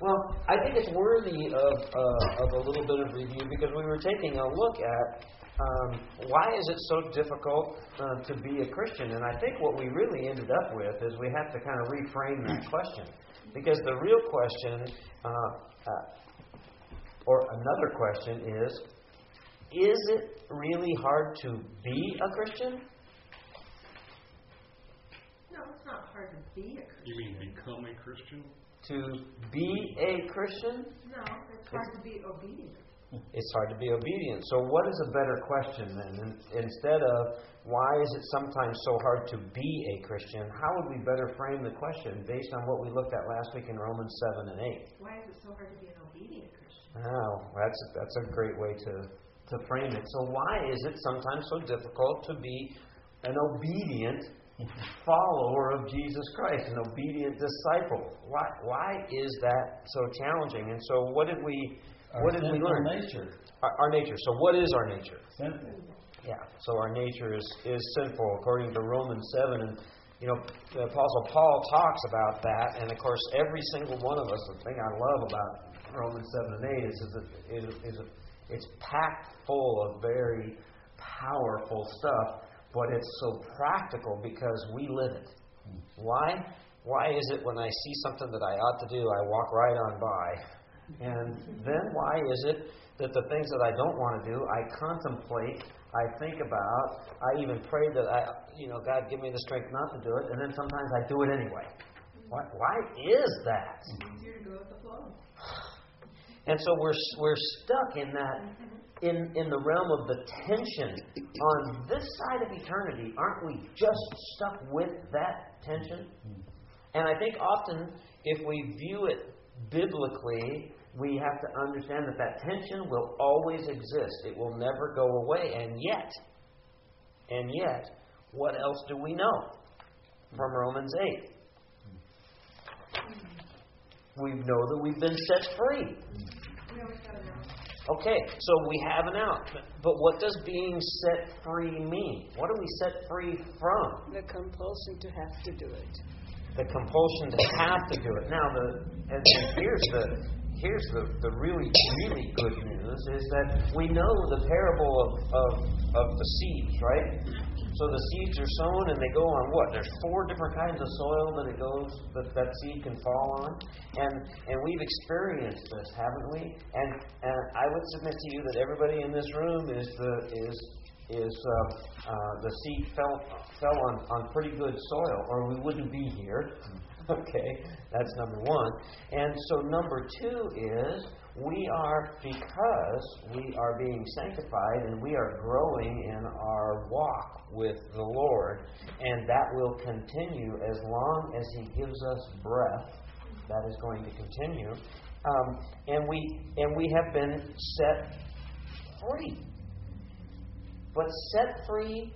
Well, I think it's worthy of, uh, of a little bit of review because we were taking a look at um, why is it so difficult uh, to be a Christian? And I think what we really ended up with is we have to kind of reframe that question. Because the real question, uh, uh, or another question is, is it really hard to be a Christian? No, it's not hard to be a Christian. You mean become a Christian? To be a Christian? No, it's hard to be obedient. It's hard to be obedient. So, what is a better question then? Instead of why is it sometimes so hard to be a Christian, how would we better frame the question based on what we looked at last week in Romans 7 and 8? Why is it so hard to be an obedient Christian? Oh, that's, that's a great way to, to frame it. So, why is it sometimes so difficult to be an obedient follower of Jesus Christ, an obedient disciple? Why, why is that so challenging? And so, what did we our what did we learn? Our nature. Our, our, nature. So, what is our nature? Sinful. Yeah. So, our nature is, is sinful, according to Romans 7. And, you know, the Apostle Paul talks about that. And, of course, every single one of us, the thing I love about Romans 7 and 8 is, is, it, is it's packed full of very powerful stuff, but it's so practical because we live it. Why? Why is it when I see something that I ought to do, I walk right on by? And then why is it that the things that I don't want to do, I contemplate, I think about, I even pray that I, you know, God give me the strength not to do it, and then sometimes I do it anyway. Why, why is that? It's easier to go with the flow. And so we're we're stuck in that in in the realm of the tension on this side of eternity. Aren't we just stuck with that tension? And I think often if we view it biblically, we have to understand that that tension will always exist. It will never go away. And yet, and yet, what else do we know from Romans 8? We know that we've been set free. Okay, so we have an out. But what does being set free mean? What are we set free from? The compulsion to have to do it. The compulsion to have to do it. Now, the and, and here's the here's the, the really, really good news is that we know the parable of, of, of the seeds, right? So the seeds are sown and they go on what? There's four different kinds of soil that it goes that that seed can fall on, and and we've experienced this, haven't we? And and I would submit to you that everybody in this room is the is is uh, uh, the seed fell fell on on pretty good soil, or we wouldn't be here. Okay, that's number one. And so number two is we are, because we are being sanctified and we are growing in our walk with the Lord, and that will continue as long as He gives us breath. That is going to continue. Um, and we and we have been set free. But set free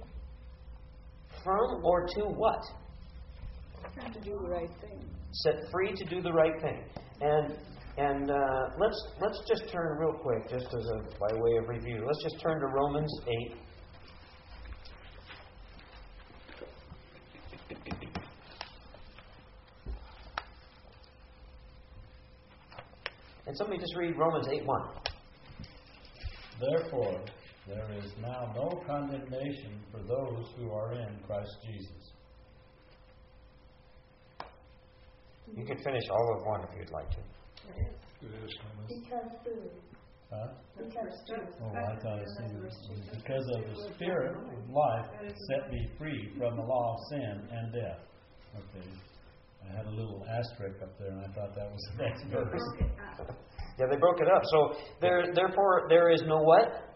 from or to what? To do the right thing. Set free to do the right thing. And and uh, let's let's just turn real quick, just as a by way of review. Let's just turn to Romans eight. And somebody just read Romans 8 1. Therefore, there is now no condemnation for those who are in Christ Jesus. You could finish all of one if you'd like to. Because food. Huh? Because food. Oh, I thought it said, because of the Spirit of life set me free from the law of sin and death. Okay. I had a little asterisk up there, and I thought that was the next verse. Yeah, they broke it up. So there, therefore, there is no what?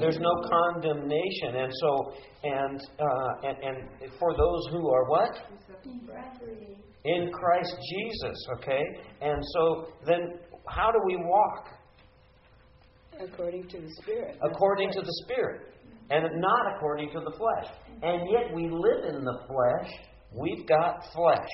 There's no condemnation, and so and uh, and and for those who are what? In Christ Jesus. Okay, and so then how do we walk? According to the Spirit. According to the Spirit, and not according to the flesh. And yet we live in the flesh. We've got flesh.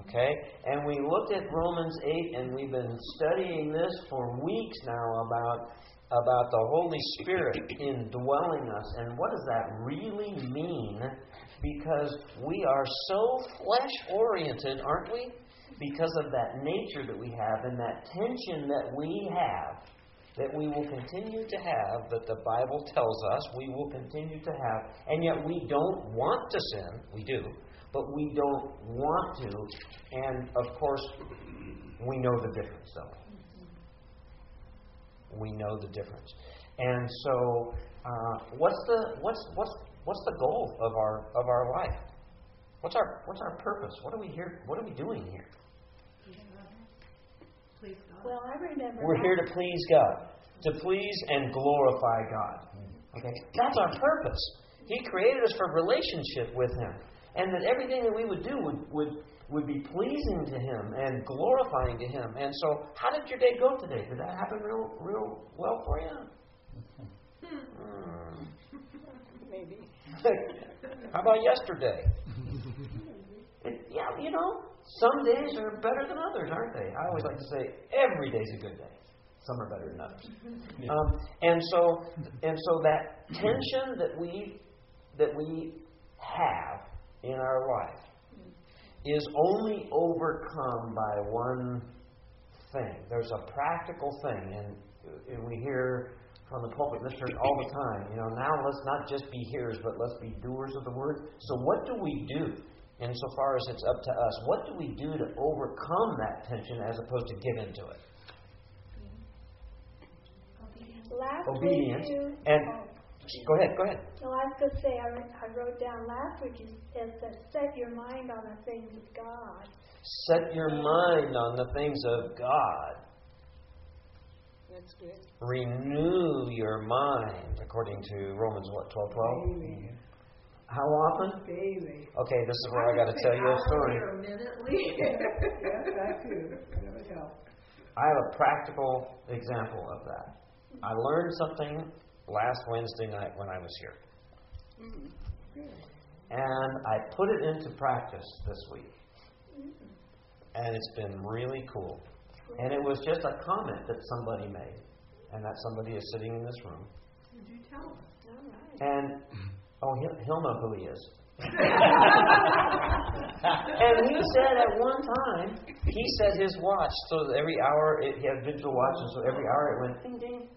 Okay? And we looked at Romans 8 and we've been studying this for weeks now about about the Holy Spirit indwelling us. And what does that really mean? Because we are so flesh oriented, aren't we? because of that nature that we have and that tension that we have, that we will continue to have, that the Bible tells us we will continue to have, and yet we don't want to sin. We do, but we don't want to. And of course, we know the difference, though. We know the difference. And so, uh, what's the what's what's what's the goal of our of our life? What's our what's our purpose? What are we here? What are we doing here? Please God. Well, I remember. We're here to please God, to please and glorify God. Okay, that's our purpose. He created us for relationship with Him, and that everything that we would do would would would be pleasing to Him and glorifying to Him. And so, how did your day go today? Did that happen real real well for you? Hmm. Maybe. How about yesterday? It, yeah, you know, some days are better than others, aren't they? I always like to say every day's a good day. Some are better than others. Um, and so, and so that tension that we that we have in our life is only overcome by one thing. There's a practical thing, and, and we hear from the pulpit in this church all the time. You know, now let's not just be hearers, but let's be doers of the word. So, what do we do? Insofar as it's up to us, what do we do to overcome that tension as opposed to give into it? Last Obedience. week you, And oh, go ahead, go ahead. no, I was going to say, I, wrote- I wrote down last week, you said that set your mind on the things of God. Set your mind on the things of God. That's good. Renew your mind, according to Romans what twelve twelve. How often? Daily. Okay, this is where I got to tell you a story. Or minutely. Yes, that too. That would help. I have a practical example of that. I learned something last Wednesday night when I was here, mm-hmm. and I put it into practice this week, and it's been really cool. And it was just a comment that somebody made, and that somebody is sitting in this room. Would you tell us? All right. And oh, he'll, he'll know who he is. and he said at one time, he set his watch so that every hour it, he had a digital watch, and so every hour it went ding ding.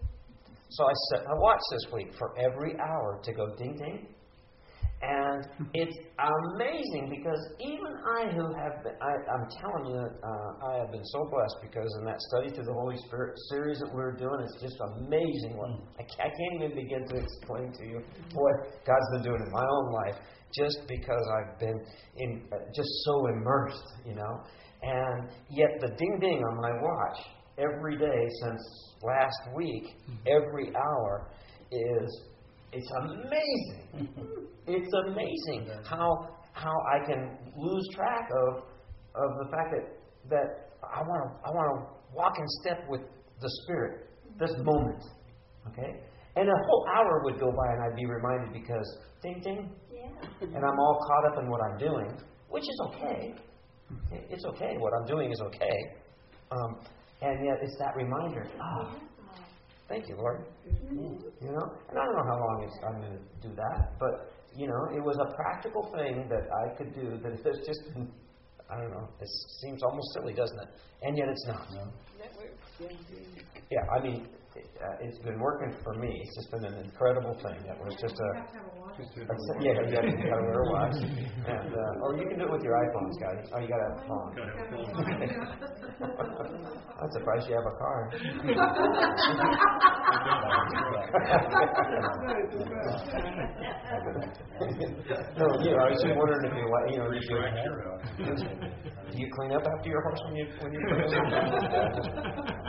So I set my watch this week for every hour to go ding ding. And it's amazing because even I, who have been, I, I'm telling you, uh, I have been so blessed because in that study through the Holy Spirit series that we're doing, it's just amazing. What I I can't even begin to explain to you what God's been doing in my own life, just because I've been in uh, just so immersed, you know. And yet the ding ding on my watch every day since last week, every hour, is it's amazing. it's amazing how how I can lose track of of the fact that that I want to I want to walk in step with the Spirit this moment. Okay, and a whole hour would go by and I'd be reminded because ding ding, Yeah. and I'm all caught up in what I'm doing, which is okay. It's okay. What I'm doing is okay. Um, and yet it's that reminder. Ah, thank you, Lord. You know, and I don't know how long it's, I'm going to do that, but you know, it was a practical thing that I could do that has just been. I don't know. It seems almost silly, doesn't it? And yet it's not. That works. Yeah. Yeah, I mean, it, uh, it's been working for me. It's just been an incredible thing. It was just a. You have to a yeah, you got to wear a watch, and uh, or you can do it with your iPhone, Scotty. Oh, you got to have a phone. I'm surprised you have a car. no, you know, I was just wondering if you, wa- you know, if you, do you clean up after your horse when you when you put it?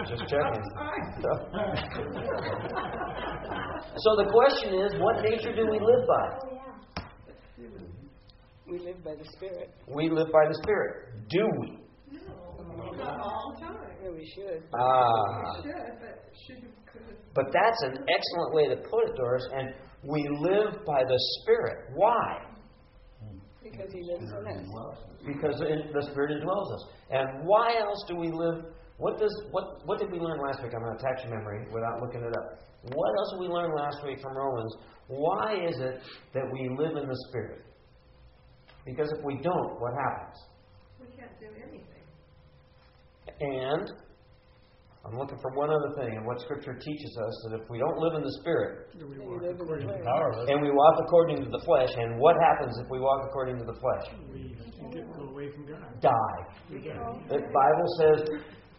Just checking. So the question is, what nature do we live by? Oh, yeah. We live by the Spirit. We live by the Spirit. Do we? Not all the time. Well, we should. Ah. Should, but should. But that's an excellent way to put it, Doris. And we live by the Spirit. Why? Because He lives in us. Because the Spirit indwells us. And why else do we live? What does what what did we learn last week? I'm going to attach your memory without looking it up. What else did we learn last week from Romans? Why is it that we live in the Spirit? Because if we don't, what happens? We can't do anything. And I'm looking for one other thing, and what Scripture teaches us that if we don't live in the Spirit Then you live in the flesh. Powerless. and we walk according to the flesh, and what happens if we walk according to the flesh? We get away from God. Die. Oh, the Bible says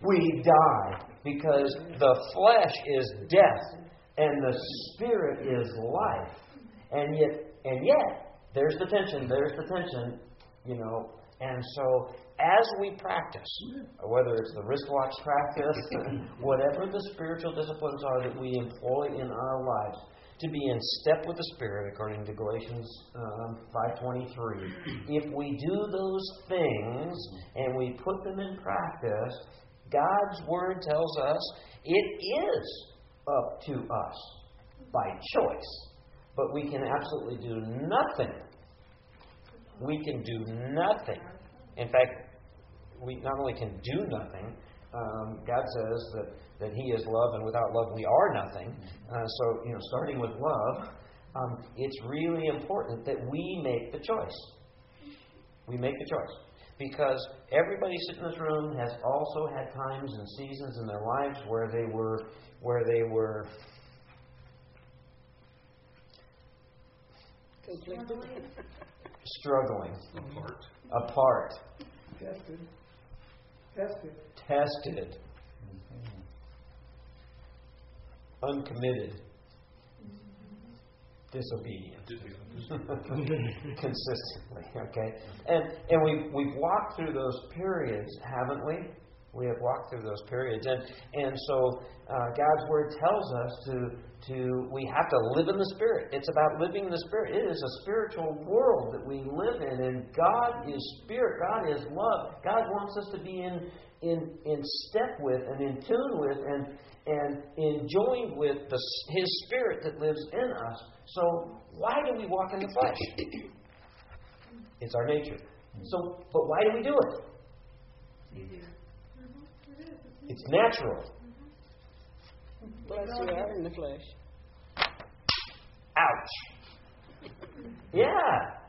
we die because the flesh is death and the spirit is life. And yet, and yet, there's the tension. There's the tension. You know, and so as we practice, whether it's the wristwatch practice, whatever the spiritual disciplines are that we employ in our lives, to be in step with the Spirit, according to Galatians um, 5:23. If we do those things and we put them in practice, God's Word tells us it is up to us by choice. But we can absolutely do nothing. We can do nothing. In fact, we not only can do nothing, um, God says that, that He is love, and without love we are nothing. Uh, so, you know, starting with love, um, it's really important that we make the choice. We make the choice. Because everybody sitting in this room has also had times and seasons in their lives where they were where they were struggling, apart. apart, tested. Tested. tested, mm-hmm. uncommitted, disobedient. consistently. Okay, and and we we've walked through those periods, haven't we? We have walked through those periods, and and so uh, God's word tells us to to we have to live in the Spirit. It's about living in the Spirit. It is a spiritual world that we live in, and God is Spirit. God is love. God wants us to be in in in step with and in tune with and and enjoying with the, His Spirit that lives in us. So why do we walk in the flesh? It's our nature. So, but why do we do it? It's natural. Plus, you are in the flesh. Ouch. Yeah.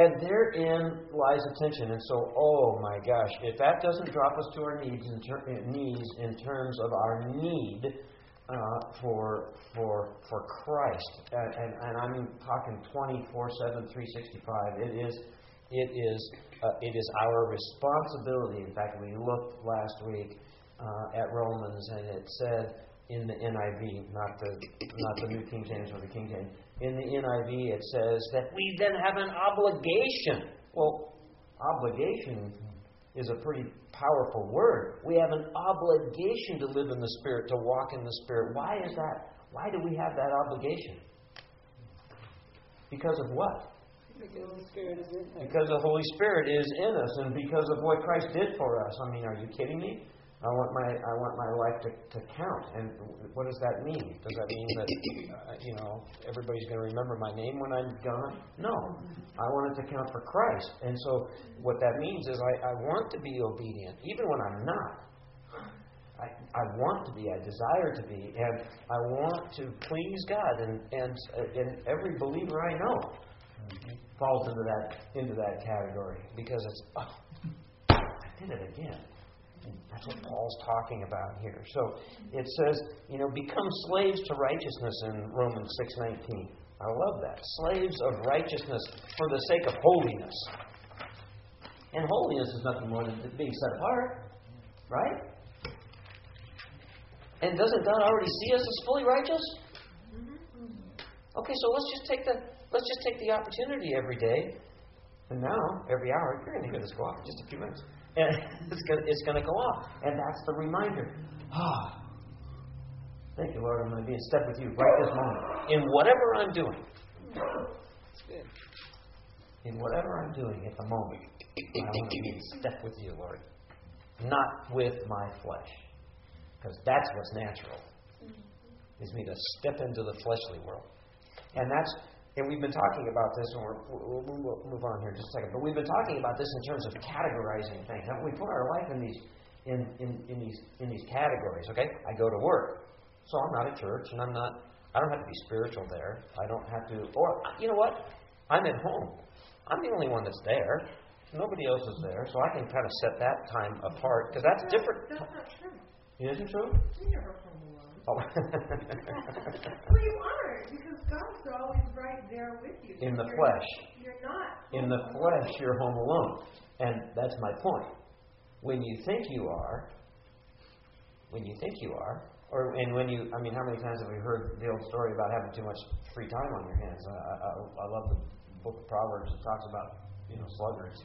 And therein lies the tension. And so, oh my gosh, if that doesn't drop us to our needs in, ter- knees in terms of our need uh, for for for Christ, and, and, and I'm talking 24/7, 365. It is it is uh, it is our responsibility. In fact, we looked last week uh, at Romans, and it said in the NIV, not the not the New King James or the King James. In the NIV, it says that we then have an obligation. Well, obligation is a pretty powerful word. We have an obligation to live in the Spirit, to walk in the Spirit. Why is that? Why do we have that obligation? Because of what? Because the Spirit is in us. Because the Holy Spirit is in us, and because of what Christ did for us. I mean, are you kidding me? I want my I want my life to, to count. And what does that mean? Does that mean that uh, you know everybody's going to remember my name when I'm gone? No, I want it to count for Christ. And so what that means is I, I want to be obedient, even when I'm not. I, I want to be, I desire to be, and I want to please God. And and and every believer I know falls into that into that category because it's oh, I did it again. That's what Paul's talking about here. So it says, you know, become slaves to righteousness in Romans six nineteen. I love that. Slaves of righteousness for the sake of holiness. And holiness is nothing more than being set apart, right? And doesn't God already see us as fully righteous? Okay, so let's just take the let's just take the opportunity every day, and now every hour. You're going to hear this go off in just a few minutes, and it's going it's to go off, and that's the reminder. Ah, thank you, Lord. I'm going to be in step with you right this moment in whatever I'm doing. In whatever I'm doing at the moment, I want to be in step with you, Lord, not with my flesh, because that's what's natural. Is me to step into the fleshly world. And that's and we've been talking about this, and we're, we'll, we'll move on here in just a second. But we've been talking about this in terms of categorizing things. Haven't we put our life in these in, in, in these in these categories? Okay, I go to work, so I'm not at church, and I'm not. I don't have to be spiritual there. I don't have to. Or you know what? I'm at home. I'm the only one that's there. nobody else is there, so I can kind of set that time apart because that's different. That's not true. It isn't true? You're never home alone. Oh. Well, you aren't, because God's always right there with you. In the You're- flesh. You're not. In the flesh, you're home alone. And that's my point. When you think you are, when you think you are, or and when you, I mean, how many times have we heard the old story about having too much free time on your hands? I, I, I love the book of Proverbs. It talks about you know sluggards,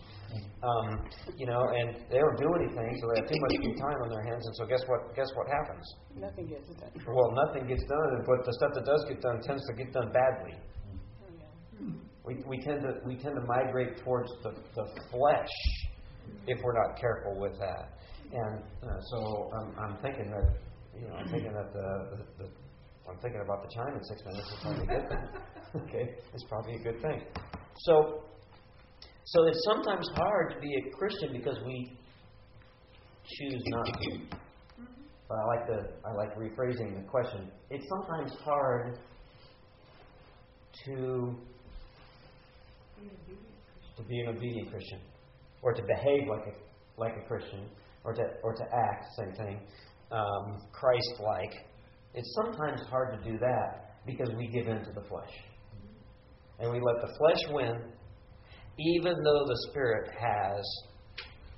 um, you know, and they don't do anything, so they have too much free time on their hands. And so guess what? Guess what happens? Nothing gets done. Well, nothing gets done, but the stuff that does get done tends to get done badly. Oh. We, we tend to we tend to migrate towards the, the flesh if we're not careful with that. And uh, so I'm, I'm thinking that you know I'm thinking that the, the, the I'm thinking about the chime in six minutes. It's probably a good thing. okay, it's probably a good thing. So so it's sometimes hard to be a Christian because we choose not to. But I like the I like rephrasing the question. It's sometimes hard to to be an obedient Christian, or to behave like a like a Christian, or to or to act same thing, um, Christ-like. It's sometimes hard to do that because we give in to the flesh, and we let the flesh win, even though the Spirit has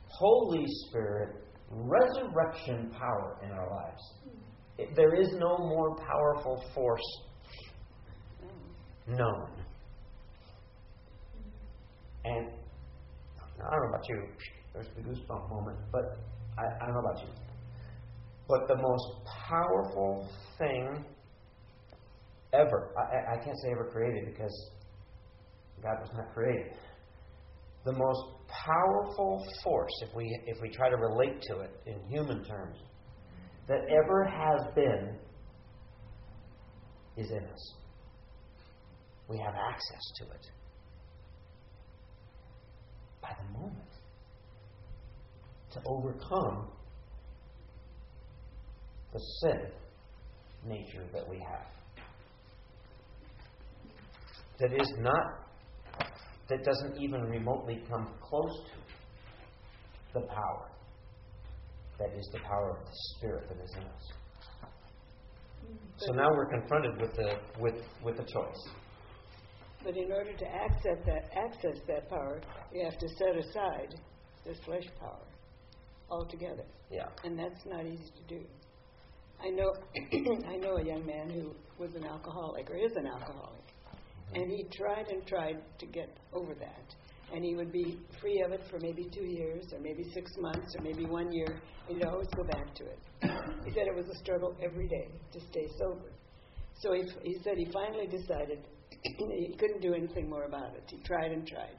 Holy Spirit resurrection power in our lives. It- there is no more powerful force known. And I don't know about you, there's the goosebump moment, but I, I don't know about you. But the most powerful thing ever, I, I- can't say ever created because God was not created. The most powerful force, if we, if we try to relate to it in human terms, that ever has been is in us. We have access to it by the moment to overcome the sin nature that we have. That is not, that doesn't even remotely come close to the power that is the power of the Spirit that is in us. So now we're confronted with the with with the choice. But in order to access that access that power, you have to set aside this flesh power altogether, Yeah. and that's not easy to do. I know I know a young man who was an alcoholic or is an alcoholic, and he tried and tried to get over that, and he would be free of it for maybe two years or maybe six months or maybe one year, he'd always go back to it. he said it was a struggle every day to stay sober. So he, he said he finally decided he couldn't do anything more about it. He tried and tried.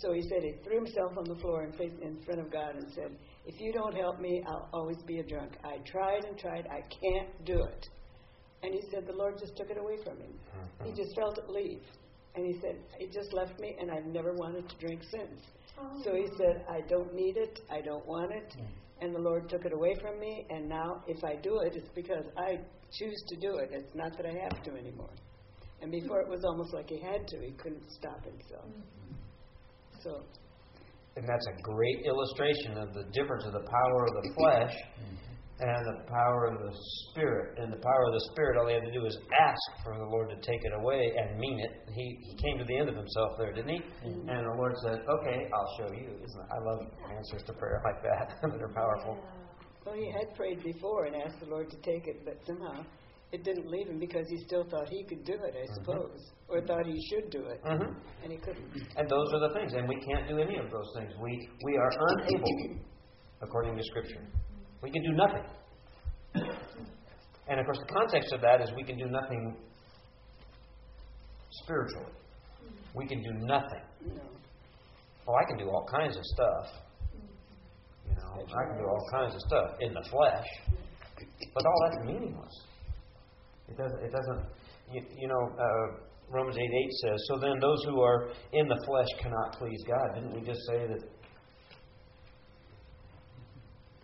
So he said he threw himself on the floor in, face, in front of God and said, If you don't help me, I'll always be a drunk. I tried and tried. I can't do it. And he said the Lord just took it away from him. Uh-huh. He just felt it leave. And he said, It just left me, and I've never wanted to drink since. Oh. So he said, I don't need it. I don't want it. Hmm. And the Lord took it away from me. And now, if I do it, it's because I choose to do it. It's not that I have to anymore. And before it was almost like he had to. He couldn't stop himself. Mm-hmm. So, And that's a great illustration of the difference of the power of the flesh mm-hmm. And the power of the Spirit. And the power of the Spirit, all he had to do was ask for the Lord to take it away and mean it. He, he came to the end of himself there, didn't he? And the Lord said, Okay, I'll show you. Isn't? I love answers to prayer like that that are powerful. well, he had prayed before and asked the Lord to take it, but somehow it didn't leave him because he still thought he could do it, I suppose, or thought he should do it, hmm and he couldn't. And those are the things. And we can't do any of those things. We, we are unable, according to Scripture. We can do nothing. And of course, the context of that is we can do nothing spiritually. We can do nothing. No. Well, I can do all kinds of stuff. You know, I can do all kinds of stuff in the flesh. But all that's meaningless. It doesn't. It doesn't. You, you know, uh, Romans eight eight says, "So then, those who are in the flesh cannot please God." Didn't we just say that?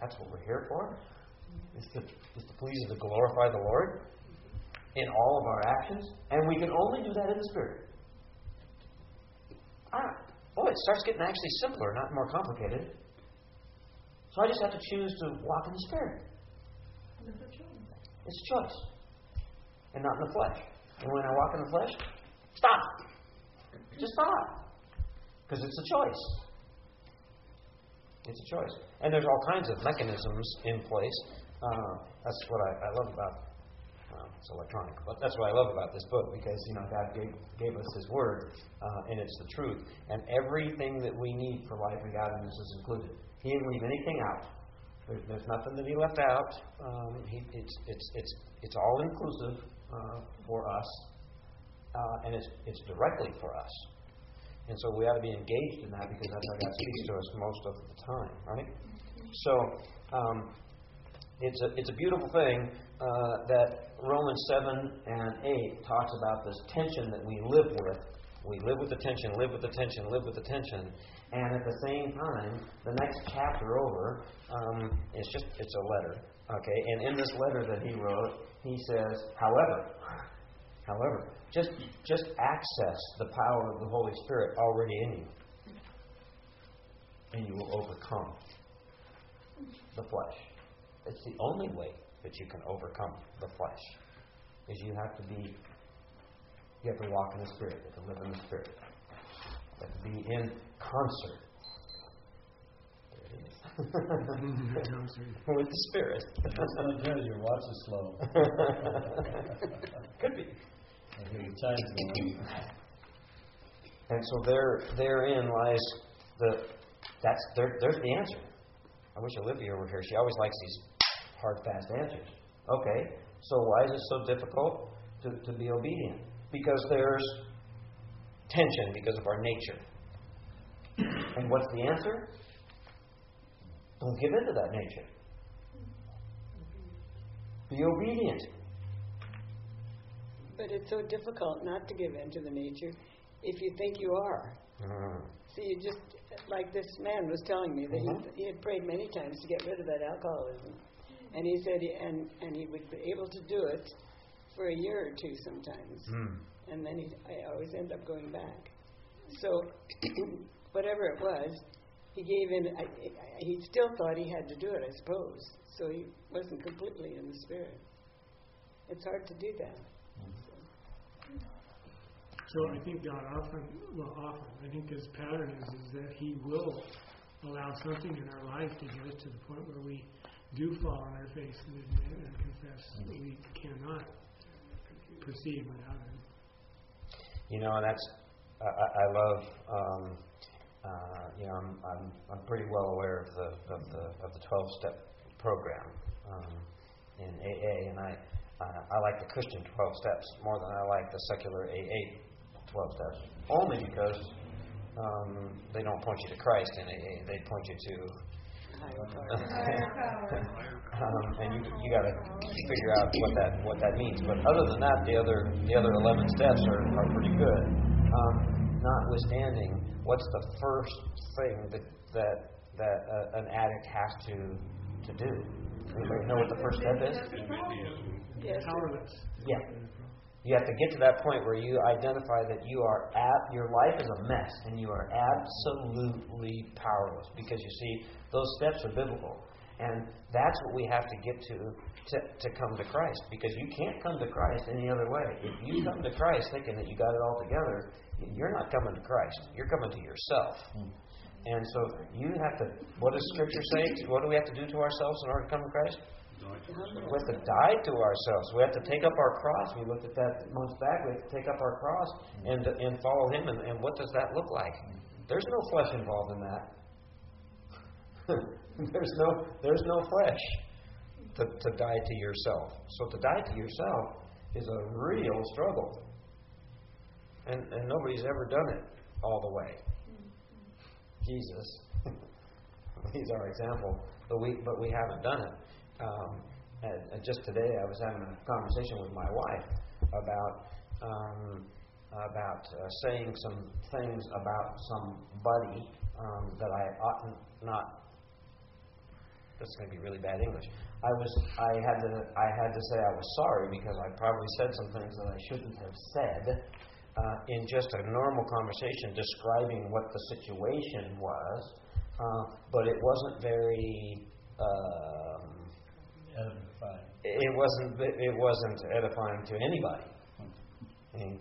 That's what we're here for. Is to is to please and to glorify the Lord in all of our actions, and we can only do that in the Spirit. Ah, boy, it starts getting actually simpler, not more complicated. So I just have to choose to walk in the Spirit. It's a choice. It's a choice. And not in the flesh. And when I walk in the flesh, stop. Just stop. Because it's a choice. It's a choice. And there's all kinds of mechanisms in place. Uh, that's what I, I love about well, it's electronic, but that's what I love about this book because you know God gave, gave us His Word, uh, and it's the truth, and everything that we need for life and godliness is included. He didn't leave anything out. There's, there's nothing that He left out. Um, he, it's it's it's it's all inclusive uh, for us, uh, and it's it's directly for us. And so we ought to be engaged in that because that's how God speaks to us most of the time, right? So um, it's a it's a beautiful thing uh, that Romans seven and eight talks about this tension that we live with. We live with the tension, live with the tension, live with the tension, and at the same time, the next chapter over, um, it's just it's a letter, okay. And in this letter that he wrote, he says, however, however, just just access the power of the Holy Spirit already in you, and you will overcome the flesh. It's the only way that you can overcome the flesh. Is you have to be you have to walk in the Spirit, you have to live in the Spirit. You have to be in concert. With the Spirit. Your watch is slow. Could be. And so there therein lies the that's there there's the answer. I wish Olivia were here. She always likes these hard, fast answers. Okay, so why is it so difficult to, to be obedient? Because there's tension because of our nature. And what's the answer? Don't give in to that nature. Be obedient. But it's so difficult not to give in to the nature if you think you are. Mm. See, you just, like this man was telling me that he, he had prayed many times to get rid of that alcoholism. And he said, he, and, and he would be able to do it for a year or two sometimes. Mm. And then he, I always end up going back. So, whatever it was, he gave in. I, I, he still thought he had to do it, I suppose. So he wasn't completely in the spirit. It's hard to do that. So I think God often, well, often, I think his pattern is, is that he will allow something in our life to get us to the point where we do fall on our face and admit and confess that we cannot proceed without him. You know, that's I, I I love. Um, uh, you know, I'm, I'm I'm pretty well aware of the of the of the 12 step program um, in AA, and I uh, I like the Christian 12 steps more than I like the secular AA 12 steps, only because um, they don't point you to Christ in AA; they point you to power. Um, and you you got to figure out what that what that means. But other than that, the other the other eleven steps are, are pretty good. Um, notwithstanding, what's the first thing that that that uh, an addict has to to do? Anybody know what the first step is? Yes. Yeah. You have to get to that point where you identify that you are at your life is a mess and you are absolutely powerless because you see those steps are biblical. And that's what we have to get to, to to come to Christ because you can't come to Christ any other way. If you come to Christ thinking that you got it all together, you're not coming to Christ. You're coming to yourself. And so you have to what does scripture say? What do we have to do to ourselves in order to come to Christ? We have to die to ourselves. We have to take up our cross. We looked at that months back. We have to take up our cross and and follow Him. And, and what does that look like? There's no flesh involved in that. there's no there's no flesh to, to die to yourself. So to die to yourself is a real struggle. And and nobody's ever done it all the way. Jesus, he's our example, but we but we haven't done it. Um, and, and just today, I was having a conversation with my wife about um, about uh, saying some things about somebody um, that I ought not. This is going to be really bad English. I was I had to I had to say I was sorry because I probably said some things that I shouldn't have said uh, in just a normal conversation describing what the situation was, uh, but it wasn't very. Um, Edifying. it wasn't. It wasn't edifying to anybody,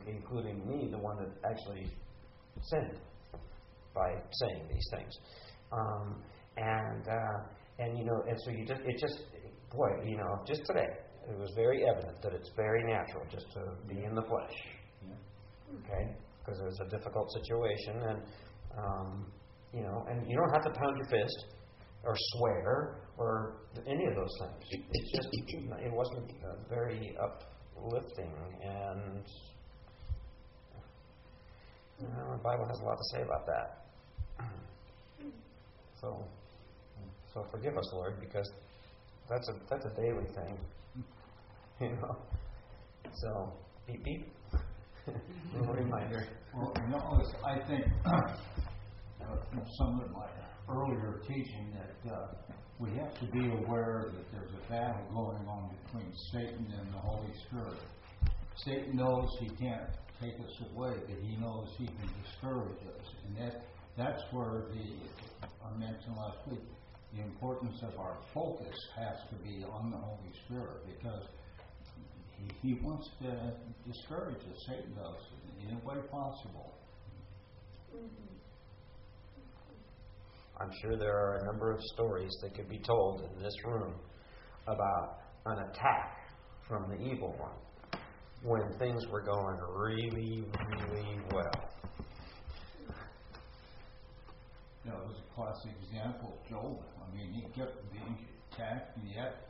including me, the one that actually sinned by saying these things. Um, and uh, and you know, and so you just it just boy, you know, just today it was very evident that it's very natural just to be in the flesh. Okay, because it was a difficult situation, and um, you know, and you don't have to pound your fist or swear or any of those things. It's just it wasn't uh, very uplifting, and you know, the Bible has a lot to say about that. So, so forgive us, Lord, because that's a that's a daily thing, you know. So beep beep. Little reminder. Well, you know, I think uh, from some of my earlier teaching that uh, we have to be aware that there's a battle going on between Satan and the Holy Spirit. Satan knows he can't take us away, but he knows he can discourage us, and that that's where the I mentioned last week the importance of our focus has to be on the Holy Spirit because he, he wants to discourage us. Satan does in any way possible. I'm sure there are a number of stories that could be told in this room about an attack from the evil one when things were going really, really well. Know, it was a classic example of Job. I mean, he kept being attacked, and yet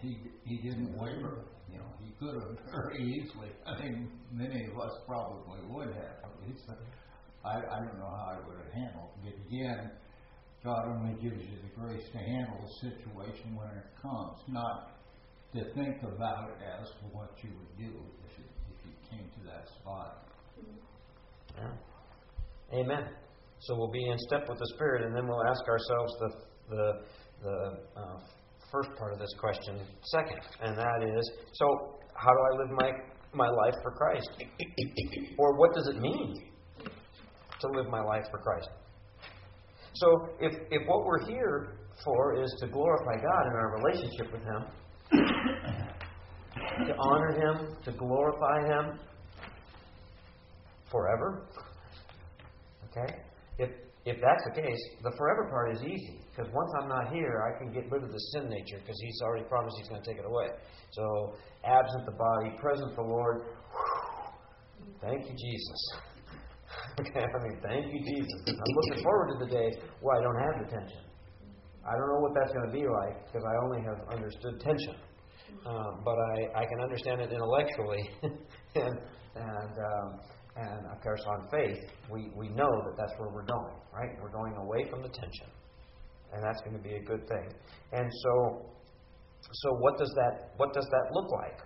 he he, didn't waver. You know, he could have very easily. I think many of us probably would have. At least I I don't know how I would have handled. it. Again, God only gives you the grace to handle the situation when it comes, not to think about it as what you would do if it, if you came to that spot. Yeah. Amen. So we'll be in step with the Spirit, and then we'll ask ourselves the the the uh, first part of this question second, and that is: so how do I live my my life for Christ, or what does it mean to live my life for Christ? So if if what we're here for is to glorify God in our relationship with Him, to honor Him, to glorify Him forever. Okay? If if that's the case, the forever part is easy because once I'm not here, I can get rid of the sin nature because He's already promised He's going to take it away. So absent the body, present the Lord. Whew, thank you, Jesus. Okay, I mean, thank you, Jesus. I'm looking forward to the day where I don't have the tension. I don't know what that's going to be like because I only have understood tension, um, but I, I can understand it intellectually, and and um, and of course on faith we we know that that's where we're going, right? We're going away from the tension, and that's going to be a good thing. And so so what does that what does that look like?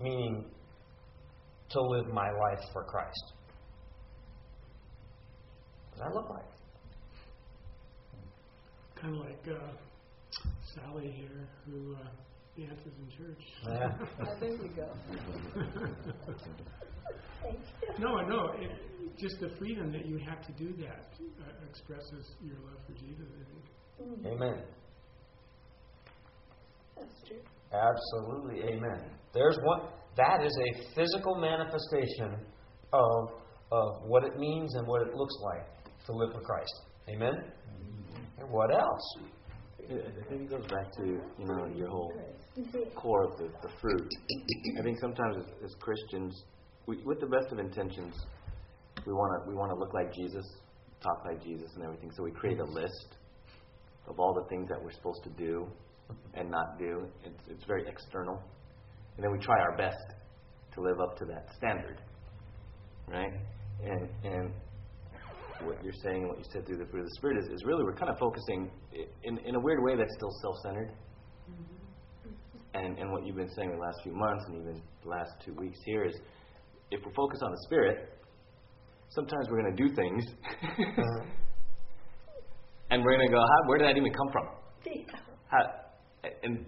Meaning to live my life for Christ. What does that look like? Kind of like uh, Sally here, who uh, dances in church. Yeah. Oh, there you go. No, no, it, just the freedom that you have to do that uh, expresses your love for Jesus. I think. Mm, Amen. That's true. Absolutely, amen. There's one that is a physical manifestation of of what it means and what it looks like to live for Christ. Amen. Mm-hmm. And what else? I I think it goes back to you know your whole core of the, the fruit. I think sometimes as, as Christians, we, with the best of intentions, we want to we want to look like Jesus, talk like Jesus, and everything. So we create a list of all the things that we're supposed to do and not do. It's, it's very external, and then we try our best to live up to that standard, right? And and what you're saying and what you said through the fruit of the Spirit is, is really we're kind of focusing in, in a weird way that's still self centered. Mm-hmm. And, and what you've been saying the last few months and even the last two weeks here is if we focus on the Spirit, sometimes we're going to do things uh-huh. and we're going to go, How, where did that even come from? Yeah. How, and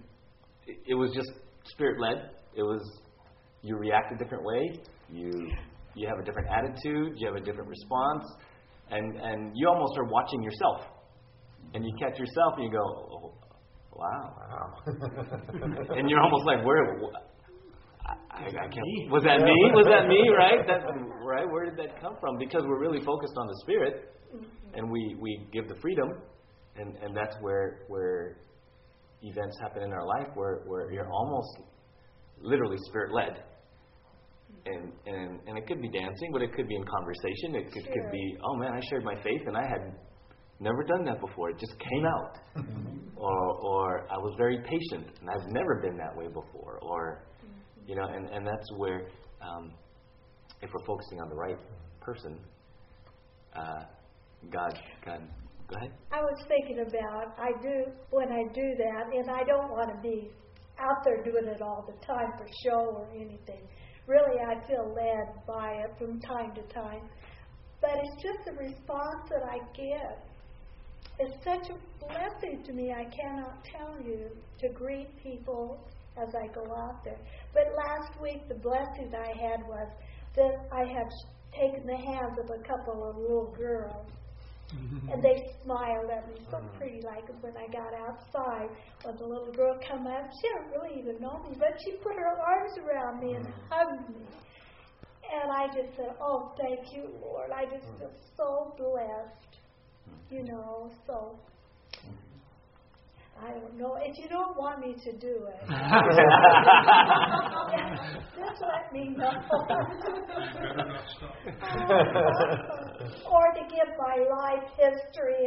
it was just Spirit led. It was, you react a different way. you you have a different attitude, you have a different response, and and you almost are watching yourself, and you catch yourself and you go, oh, wow, Wow. and you're almost like, where? I, I can't. Was that me? Was that me? Right? That right? Where did that come from? Because we're really focused on the spirit, mm-hmm. and we we give the freedom, and and that's where where events happen in our life where where you're almost literally spirit led. And, and and it could be dancing, but it could be in conversation. It could, could be, oh man, I shared my faith and I had never done that before. It just came out. or or I was very patient and I've never been that way before. Or you know, and, and that's where um, if we're focusing on the right person, uh, God God go ahead. I was thinking about I do when I do that, and I don't want to be out there doing it all the time for show or anything. Really, I feel led by it from time to time, but it's just the response that I get. It's such a blessing to me. I cannot tell you to greet people as I go out there. But last week, the blessing I had was that I had taken the hands of a couple of little girls Mm-hmm. and they smiled at me so pretty like when I got outside. When the little girl come up she didn't really even know me but she put her arms around me and mm-hmm. hugged me. And I just said oh thank you Lord. I just feel so blessed you mm-hmm. know so I don't know if you don't want me to do it just let me know or to give my life history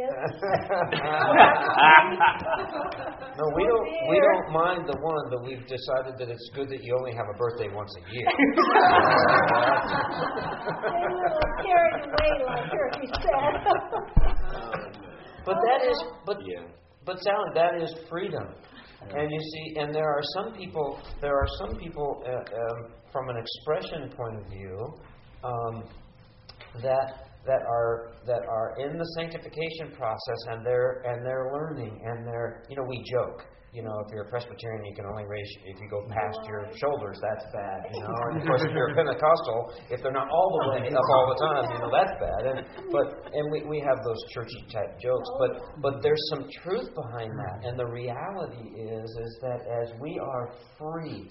no, we don't. We don't mind the one, but we've decided that it's good that you only have a birthday once a year. They were carried away like Kirby said. but that is, but Yeah. But Sally, that is freedom. And you see, and there are some people. There are some people, uh, um, from an expression point of view, um, that that are that are in the sanctification process, and they're and they're learning, and they're you know we joke. You know, if you're a Presbyterian, you can only raise if you go past your shoulders. That's bad. You know, and of course, if you're a Pentecostal, if they're not all the way up all the time, you know, that's bad. And but and we, we have those churchy type jokes, but but there's some truth behind that. And the reality is is that as we are free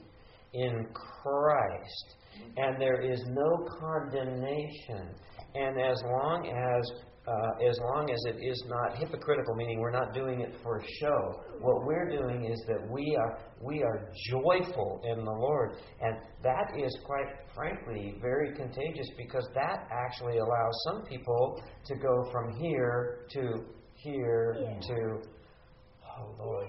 in Christ, and there is no condemnation, and as long as uh, as long as it is not hypocritical, meaning we're not doing it for show. What we're doing is that we are we are joyful in the Lord, and that is quite frankly very contagious because that actually allows some people to go from here to here Yeah. to oh Lord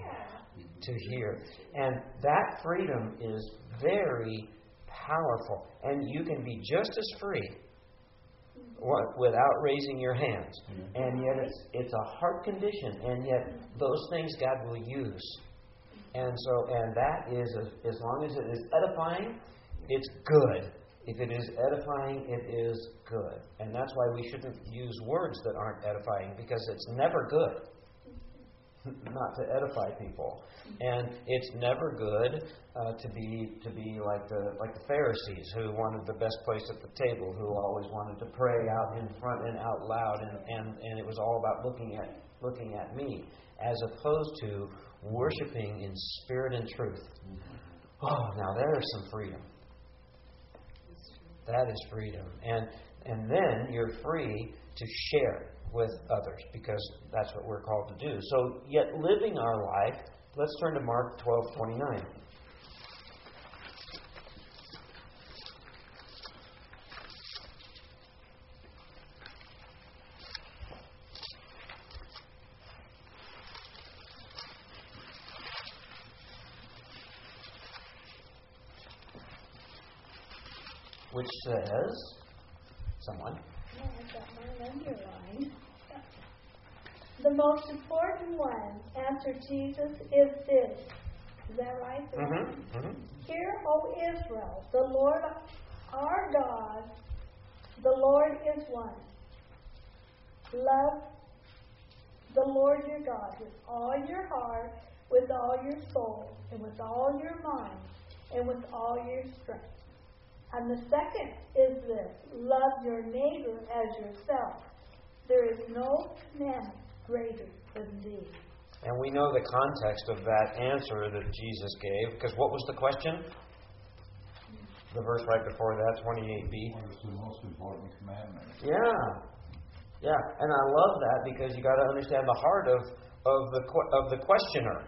to here, and that freedom is very powerful, and you can be just as free what, without raising your hands. Mm-hmm. And yet it's it's a heart condition, and yet those things God will use. And so, and that is as, as long as it is edifying, it's good. If it is edifying, it is good. And that's why we shouldn't use words that aren't edifying because it's never good not to edify people. And it's never good uh, to be to be like the like the Pharisees who wanted the best place at the table, who always wanted to pray out in front and out loud, and, and, and it was all about looking at looking at me, as opposed to worshiping in spirit and truth. Oh, now there is some freedom. That is freedom, and and then you're free to share with others because that's what we're called to do. So, yet living our life, let's turn to Mark 12 29. Israel, the Lord our God, the Lord is one. Love the Lord your God with all your heart, with all your soul, and with all your mind, and with all your strength. And the second is this love your neighbor as yourself. There is no commandment greater than these. And we know the context of that answer that Jesus gave, because what was the question? The verse right before that, 28b. What is the most important commandment? Yeah. Yeah, and I love that because you got to understand the heart of, of, the, of the questioner.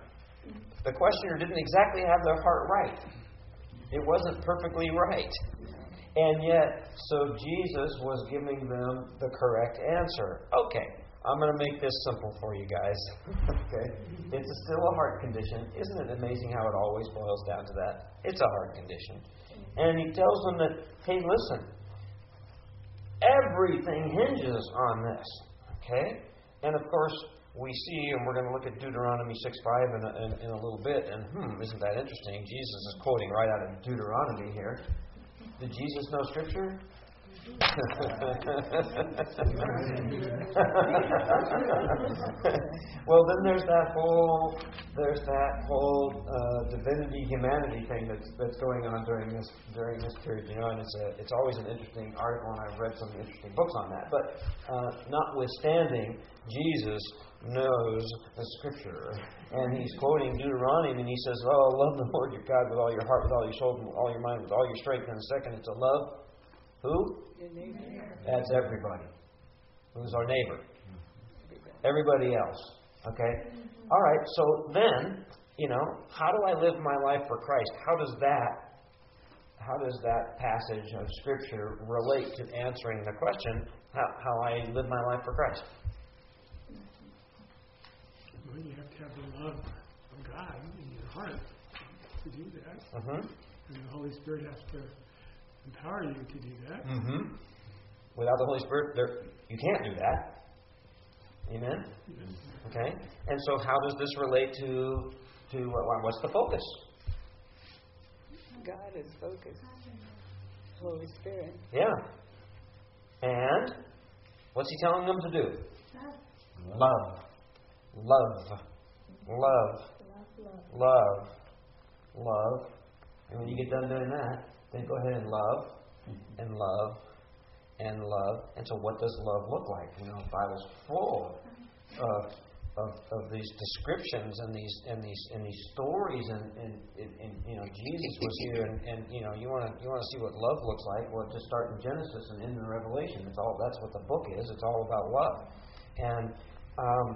The questioner didn't exactly have their heart right, it wasn't perfectly right. And yet, so Jesus was giving them the correct answer. Okay, I'm going to make this simple for you guys. okay? It's still a heart condition. Isn't it amazing how it always boils down to that? It's a heart condition. And he tells them that, hey, listen, everything hinges on this. Okay? And of course, we see, and we're going to look at Deuteronomy 6 5 in a, in, in a little bit, and hmm, isn't that interesting? Jesus is quoting right out of Deuteronomy here. Did Jesus know Scripture? well, then there's that whole there's that whole uh, divinity humanity thing that's that's going on during this during this period, you know, and it's a it's always an interesting article, and I've read some interesting books on that. But uh, notwithstanding, Jesus knows the Scripture, and he's quoting Deuteronomy, and he says, "Oh, love the Lord your God with all your heart, with all your soul, with all your mind, with all your strength." And the second, it's a love who? That's everybody. Who's our neighbor? Everybody else. Okay? All right, so then, you know, how do I live my life for Christ? How does that how does that passage of Scripture relate to answering the question, how, how I live my life for Christ? Well, you have to have the love of God in your heart to do that. Mm-hmm. And the Holy Spirit has to empower you to do that. Mm-hmm. Without the Holy Spirit, there, you can't do that. Amen. Okay. And so, how does this relate to to what's the focus? God is focused. Holy Spirit. Yeah. And what's He telling them to do? Love. Love, love, love, love, love. And when you get done doing that, then go ahead and love, and love, and love. And so, what does love look like? You know, the Bible's full of, of, of these descriptions and these and these and these stories. And, and, and, and you know, Jesus was here, and, and you know, you want to you want to see what love looks like. Well, just start in Genesis and end in Revelation. It's all that's what the book is. It's all about love. And um,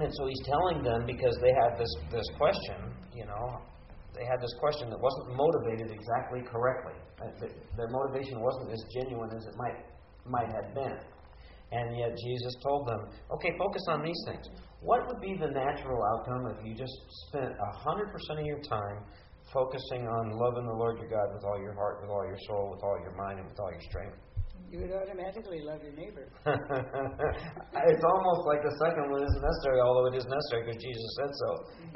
and so he's telling them because they had this this question, you know, they had this question that wasn't motivated exactly correctly. Uh, their motivation wasn't as genuine as it might might have been. And yet Jesus told them, okay, focus on these things. What would be the natural outcome if you just spent 100% of your time focusing on loving the Lord your God with all your heart, with all your soul, with all your mind, and with all your strength? You would automatically love your neighbor. it's almost like the second one isn't necessary, although it is necessary because Jesus said so.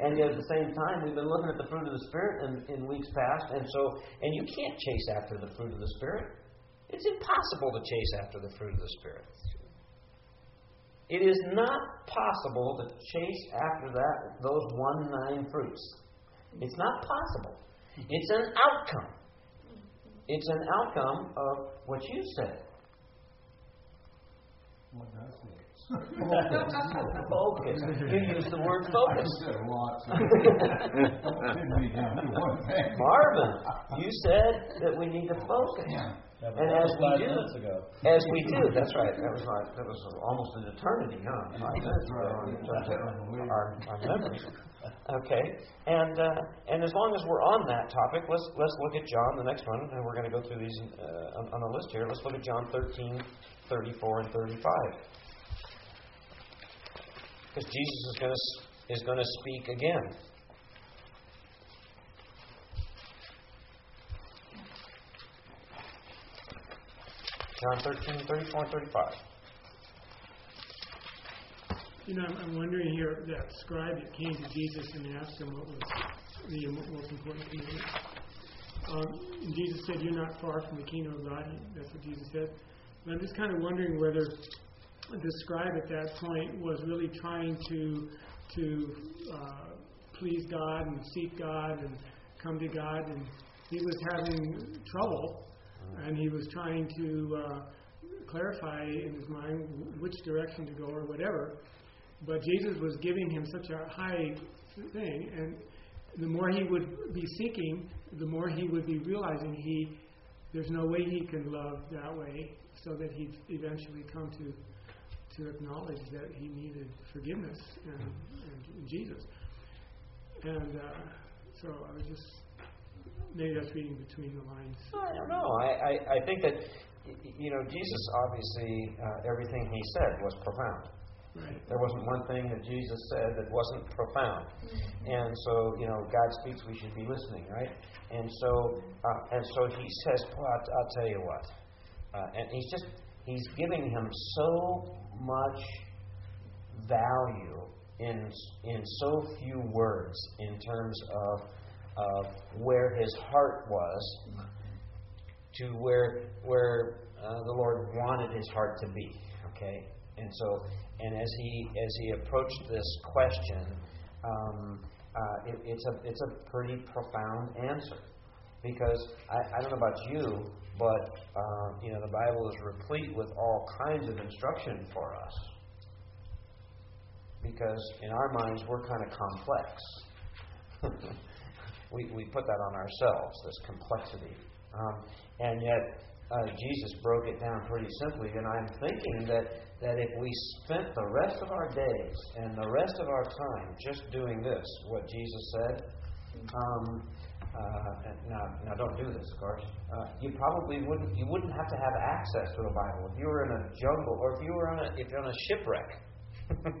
And yet at the same time, we've been looking at the fruit of the Spirit in, in weeks past, and so and you can't chase after the fruit of the Spirit. It's impossible to chase after the fruit of the Spirit. It is not possible to chase after that those one nine fruits. It's not possible. It's an outcome. It's an outcome of what you said. What does it? focus. You use the word focus. I said lots. Pin me down to one thing. Marvin, you said that we need to focus. That was And as we five do, minutes ago. as we do, that's right. That was like, that was almost an eternity, huh? Five minutes ago in terms of our, our memories. Okay, and uh, and as long as we're on that topic, let's let's look at John, the next one, and we're going to go through these uh, on, on the list here. Let's look at John 13, 34, and 35. Because Jesus is going to is to speak again. John 13, 34, and 35. You know, I'm, I'm wondering here that scribe that came to Jesus and asked him what was the most important commandment. Um, Jesus said, "You're not far from the kingdom of God." That's what Jesus said. And I'm just kind of wondering whether the scribe at that point was really trying to to uh, please God and seek God and come to God, and he was having trouble. And he was trying to uh, clarify in his mind which direction to go or whatever. But Jesus was giving him such a high thing, and the more he would be seeking, the more he would be realizing he there's no way he can love that way, so that he'd eventually come to to acknowledge that he needed forgiveness and, and Jesus. And uh, so I was just maybe that's reading between the lines. I don't know. I, I, I think that, you know, Jesus obviously, uh, everything he said was profound. Right. There wasn't one thing that Jesus said that wasn't profound. And so, you know, God speaks, we should be listening, right? And so, uh, and so he says, well, I'll, I'll tell you what. Uh, and he's just, he's giving him so much value in, in so few words in terms of, of where his heart was to where, where uh, the Lord wanted his heart to be. Okay? And so, and as he as he approached this question, um, uh, it, it's a it's a pretty profound answer, because I, I don't know about you, but uh, you know the Bible is replete with all kinds of instruction for us, because in our minds we're kind of complex. we we put that on ourselves, this complexity, um, and yet uh, Jesus broke it down pretty simply, and I'm thinking that, that if we spent the rest of our days and the rest of our time just doing this, what Jesus said, um, uh, now, now don't do this, of course. Uh, you probably wouldn't. You wouldn't have to have access to the Bible if you were in a jungle or if you were on a if you're on a shipwreck.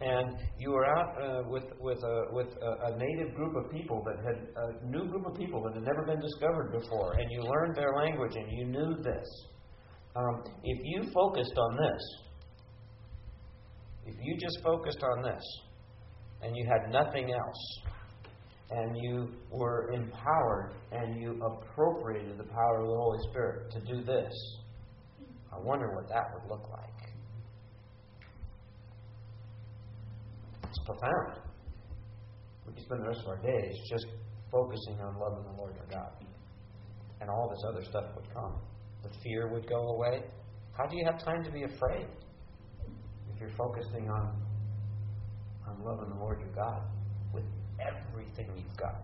and you were out uh, with with a with a, a, native group of people that had a new group of people that had never been discovered before, and you learned their language and you knew this. Um, if you focused on this, if you just focused on this, and you had nothing else, and you were empowered and you appropriated the power of the Holy Spirit to do this, I wonder what that would look like. It's profound. We could spend the rest of our days just focusing on loving the Lord our God. And all this other stuff would come. The fear would go away. How do you have time to be afraid if you're focusing on, on loving the Lord your God with everything you've got?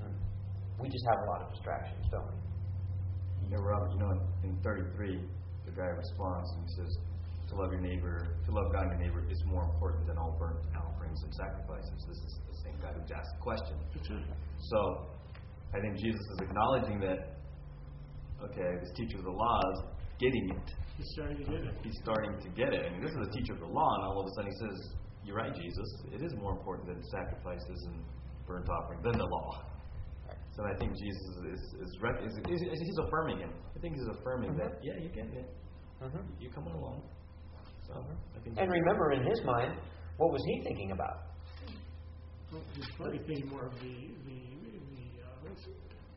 Hmm. We just have a lot of distractions, don't we? Yeah, Robert, you know, in 33, the guy responds and he says, to love your neighbor, to love God and your neighbor is more important than all burnt offerings and sacrifices. This is the same guy who asked the question. So I think Jesus is acknowledging that, okay, this teacher of the law is getting it. He's starting to get it. He's starting to get it. I mean, this is a teacher of the law, and all of a sudden he says, You're right, Jesus. It is more important than sacrifices and burnt offerings than the law. So I think Jesus is, is, is, is, is he's affirming him. I think he's affirming mm-hmm. that, yeah, you're getting it. Mm-hmm. You're coming along. And remember, in his mind, what was he thinking about? Well, he's probably thinking more of the, the, the uh,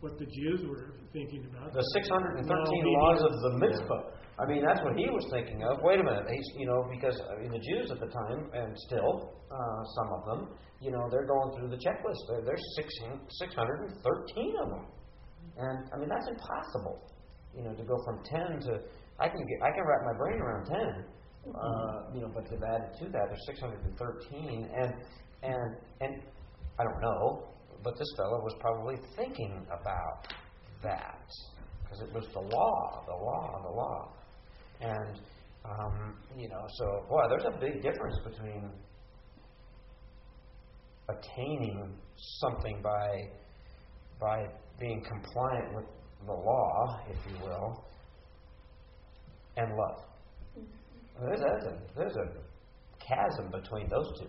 what the Jews were thinking about. The 613 laws of the mitzvah. I mean, that's what he was thinking of. Wait a minute, he's, you know, because I mean, the Jews at the time, and still uh, some of them, you know, they're going through the checklist. There, there's 613 of them, and I mean that's impossible. You know, to go from 10 to I can get, I can wrap my brain around 10, uh, you know, but to add to that. There's 613, and and and I don't know, but this fellow was probably thinking about that because it was the law, the law, the law, and um, you know, so boy, there's a big difference between attaining something by by being compliant with the law, if you will, and love. There's, there's, a, there's a chasm between those two.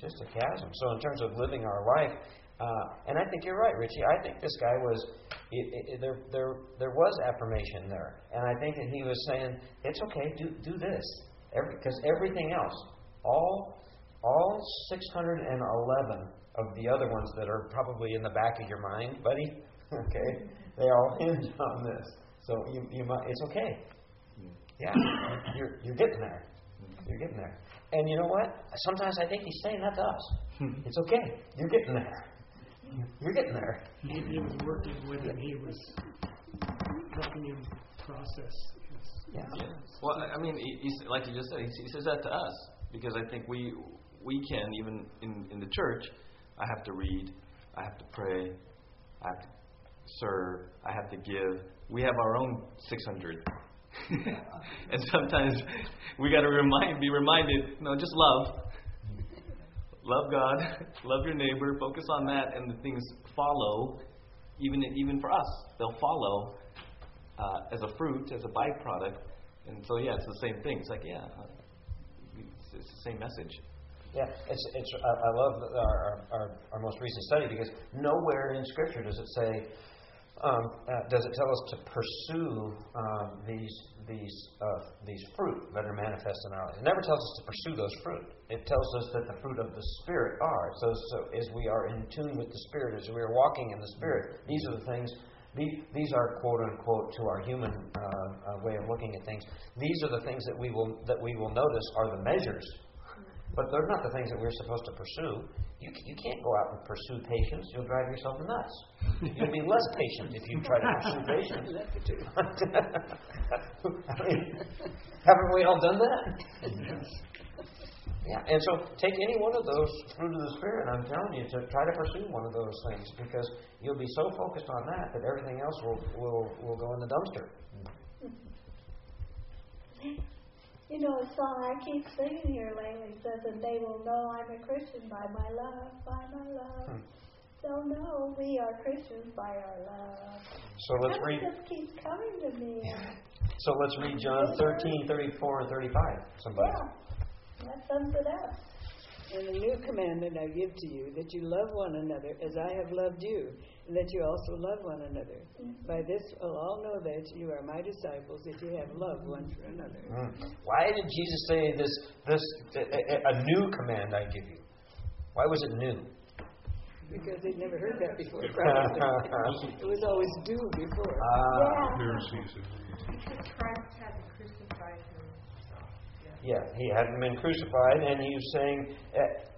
Just a chasm. So, in terms of living our life, uh, and I think you're right, Richie. I think this guy was it, it, there. There there was affirmation there, and I think that he was saying it's okay. Do do this because every, everything else, all all 611 of the other ones that are probably in the back of your mind, buddy. Okay, they all hinge on this. So you you might, it's okay. Yeah, you're, you're getting there. You're getting there. And you know what? Sometimes I think he's saying that to us. It's okay. You're getting there. You're getting there. He, he was working with him. He was helping him process. His, Yeah. Yeah. Well, I I mean, he, he's, like you just said, he, he says that to us because I think we we can even in in the church. I have to read, I have to pray, I have to serve, I have to give. We have our own 600. and sometimes we got to remind, be reminded, no, just love. Love God, love your neighbor, focus on that, and the things follow. Even even for us, they'll follow uh, as a fruit, as a byproduct. And so, yeah, it's the same thing. It's like, yeah, uh, it's, it's the same message. Yeah, it's, it's, I I love our, our, our most recent study because nowhere in Scripture does it say, um, uh, does it tell us to pursue um, these these uh, these fruit that are manifest in our lives. It never tells us to pursue those fruit. It tells us that the fruit of the Spirit are. So, so as we are in tune with the Spirit, as we are walking in the Spirit, these are the things. These, are quote unquote to our human uh, uh, way of looking at things. These are the things that we will that we will notice are the measures but they're not the things that we're supposed to pursue. You, you can't go out and pursue patience. You'll drive yourself nuts. You'll be less patient if you try to pursue patience. Haven't we all done that? Yeah, and so take any one of those fruit of the Spirit, I'm telling you, to try to pursue one of those things because you'll be so focused on that that everything else will, will, will go in the dumpster. You know, a song I keep singing here lately says, and they will know I'm a Christian by my love, by my love. Hmm. They'll know we are Christians by our love. So let's That read. just keeps coming to me. So let's read John 13, 34, and 35. Somebody. Yeah, that sums it up. And a new commandment I give to you, that you love one another as I have loved you, and that you also love one another. By this will all know that you are my disciples, if you have love one for another. Mm. Why did Jesus say this? This a, a- a new command I give you. Why was it new? Because they'd never heard that before, probably. it was always do before. Ah, Yeah. Because Christ hadn't crucified himself. Yeah, he hadn't been crucified, and he was saying,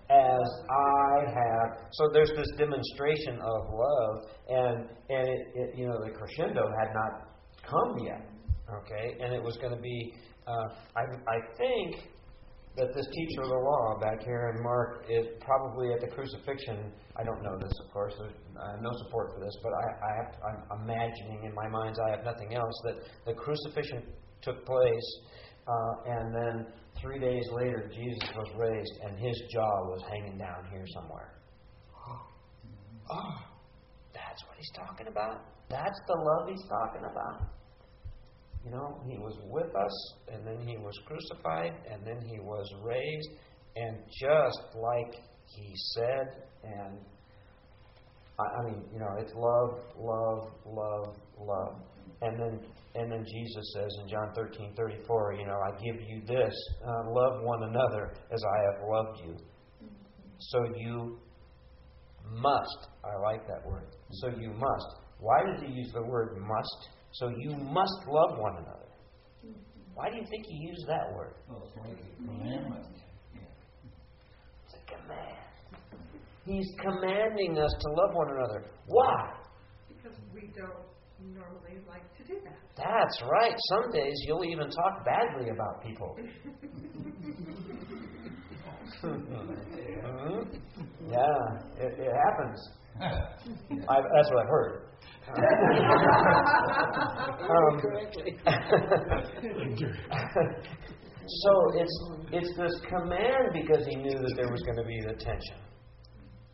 "As I have." So there's this demonstration of love, and and it, it you know the crescendo had not come yet. Okay, and it was going to be. Uh, I I think that this teacher of the law back here in Mark is probably at the crucifixion. I don't know this, of course. There's uh, no support for this, but I, I have to, I'm imagining in my mind's eye, if nothing else, that the crucifixion took place, uh, and then three days later, Jesus was raised, and his jaw was hanging down here somewhere. Oh, that's what he's talking about. That's the love he's talking about. You know, he was with us, and then he was crucified, and then he was raised, and just like he said, and I, I mean, you know, it's love, love, love, love, and then and then Jesus says in John thirteen thirty four, you know, I give you this, uh, love one another as I have loved you. So you must. I like that word. So you must. Why does he use the word must? So you must love one another. Why do you think he used that word? Well, it's like a commandment. It's a command. He's commanding us to love one another. Why? Because we don't normally like to do that. That's right. Some days you'll even talk badly about people. Mhm. Yeah, it, it happens. I've, that's what I've heard. Um, so it's it's this command because he knew that there was going to be the tension.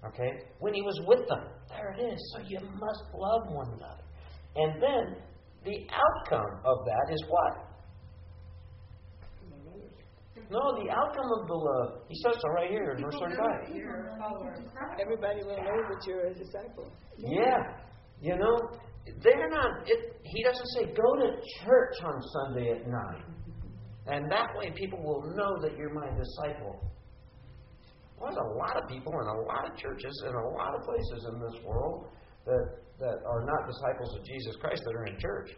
Okay? When he was with them, there it is. So you must love one another. And then the outcome of that is what? No, the outcome of the love. He says so right here in verse 35. You're a follower of Christ. Everybody will know that you're a disciple. Yeah. You know, they're not, it, he doesn't say go to church on Sunday at 9. And that way people will know that you're my disciple. Well, there's a lot of people in a lot of churches in a lot of places in this world that, that are not disciples of Jesus Christ that are in church.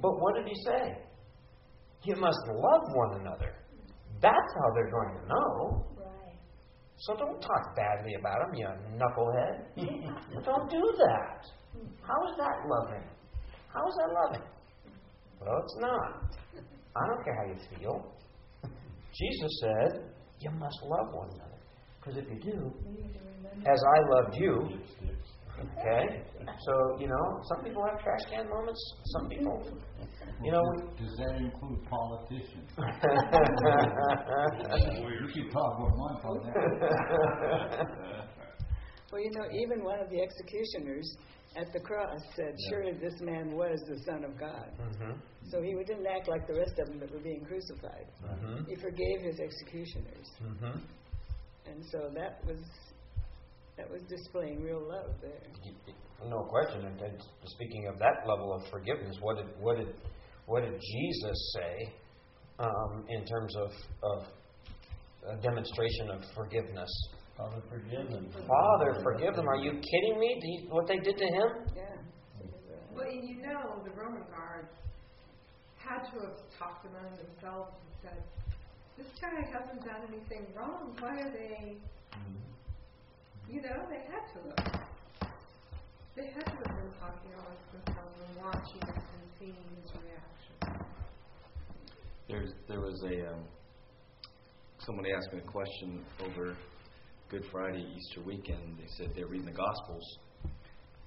But what did he say? You must love one another. That's how they're going to know. Right. So don't talk badly about them, you knucklehead. don't do that. How is that loving? How is that loving? Well, it's not. I don't care how you feel. Jesus said, you must love one another. Because if you do, as I loved you, okay? So, you know, some people have trash can moments, some people, you know. Does that include politicians? you should talk about month on that. Well, you know, even one of the executioners at the cross said, Surely this man was the Son of God. Mm-hmm. So he didn't act like the rest of them that were being crucified. Mm-hmm. He forgave his executioners. Mm-hmm. And so that was that was displaying real love there. No question. And, and speaking of that level of forgiveness, what did what did what did Jesus say um, in terms of of a demonstration of forgiveness? Father, forgive them. Father, forgive them. Are you kidding me? Do you- what they did to him? Yeah. Well, and you know, the Roman guards had to have talked among themselves and said, this guy hasn't done anything wrong. Why are they, you know, they had to have. They had to have been talking amongst themselves and watching and seeing his reaction. There's there was a um, somebody asked me a question over Good Friday, Easter weekend. They said they're reading the Gospels.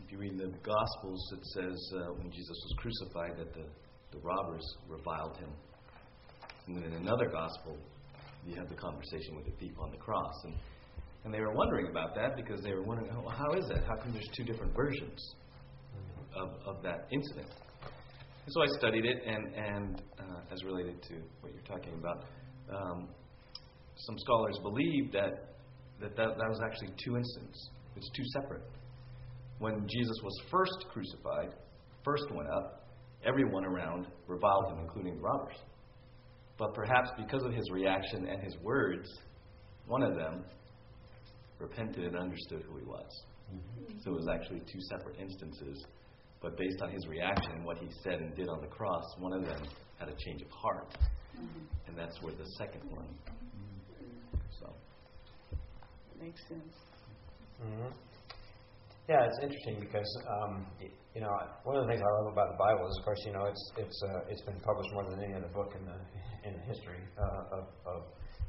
If you read the Gospels, it says uh, when Jesus was crucified that the, the robbers reviled him. And then in another Gospel, you have the conversation with the thief on the cross. And, and they were wondering about that because they were wondering, oh, how is that? How come there's two different versions of, of that incident? And so I studied it, and, and uh, as related to what you're talking about, um, some scholars believe that that, that that was actually two incidents. It's two separate. When Jesus was first crucified, first went up, everyone around reviled him, including the robbers. But perhaps because of his reaction and his words, one of them repented and understood who he was. So it was actually two separate instances but based on his reaction and what he said and did on the cross, one of them had a change of heart. And that's where the second one. So. Makes sense. Mm-hmm. Yeah, it's interesting because um, you know one of the things I love about the Bible is, of course, you know it's it's uh, it's been published more than any other book in the in the history uh, of, of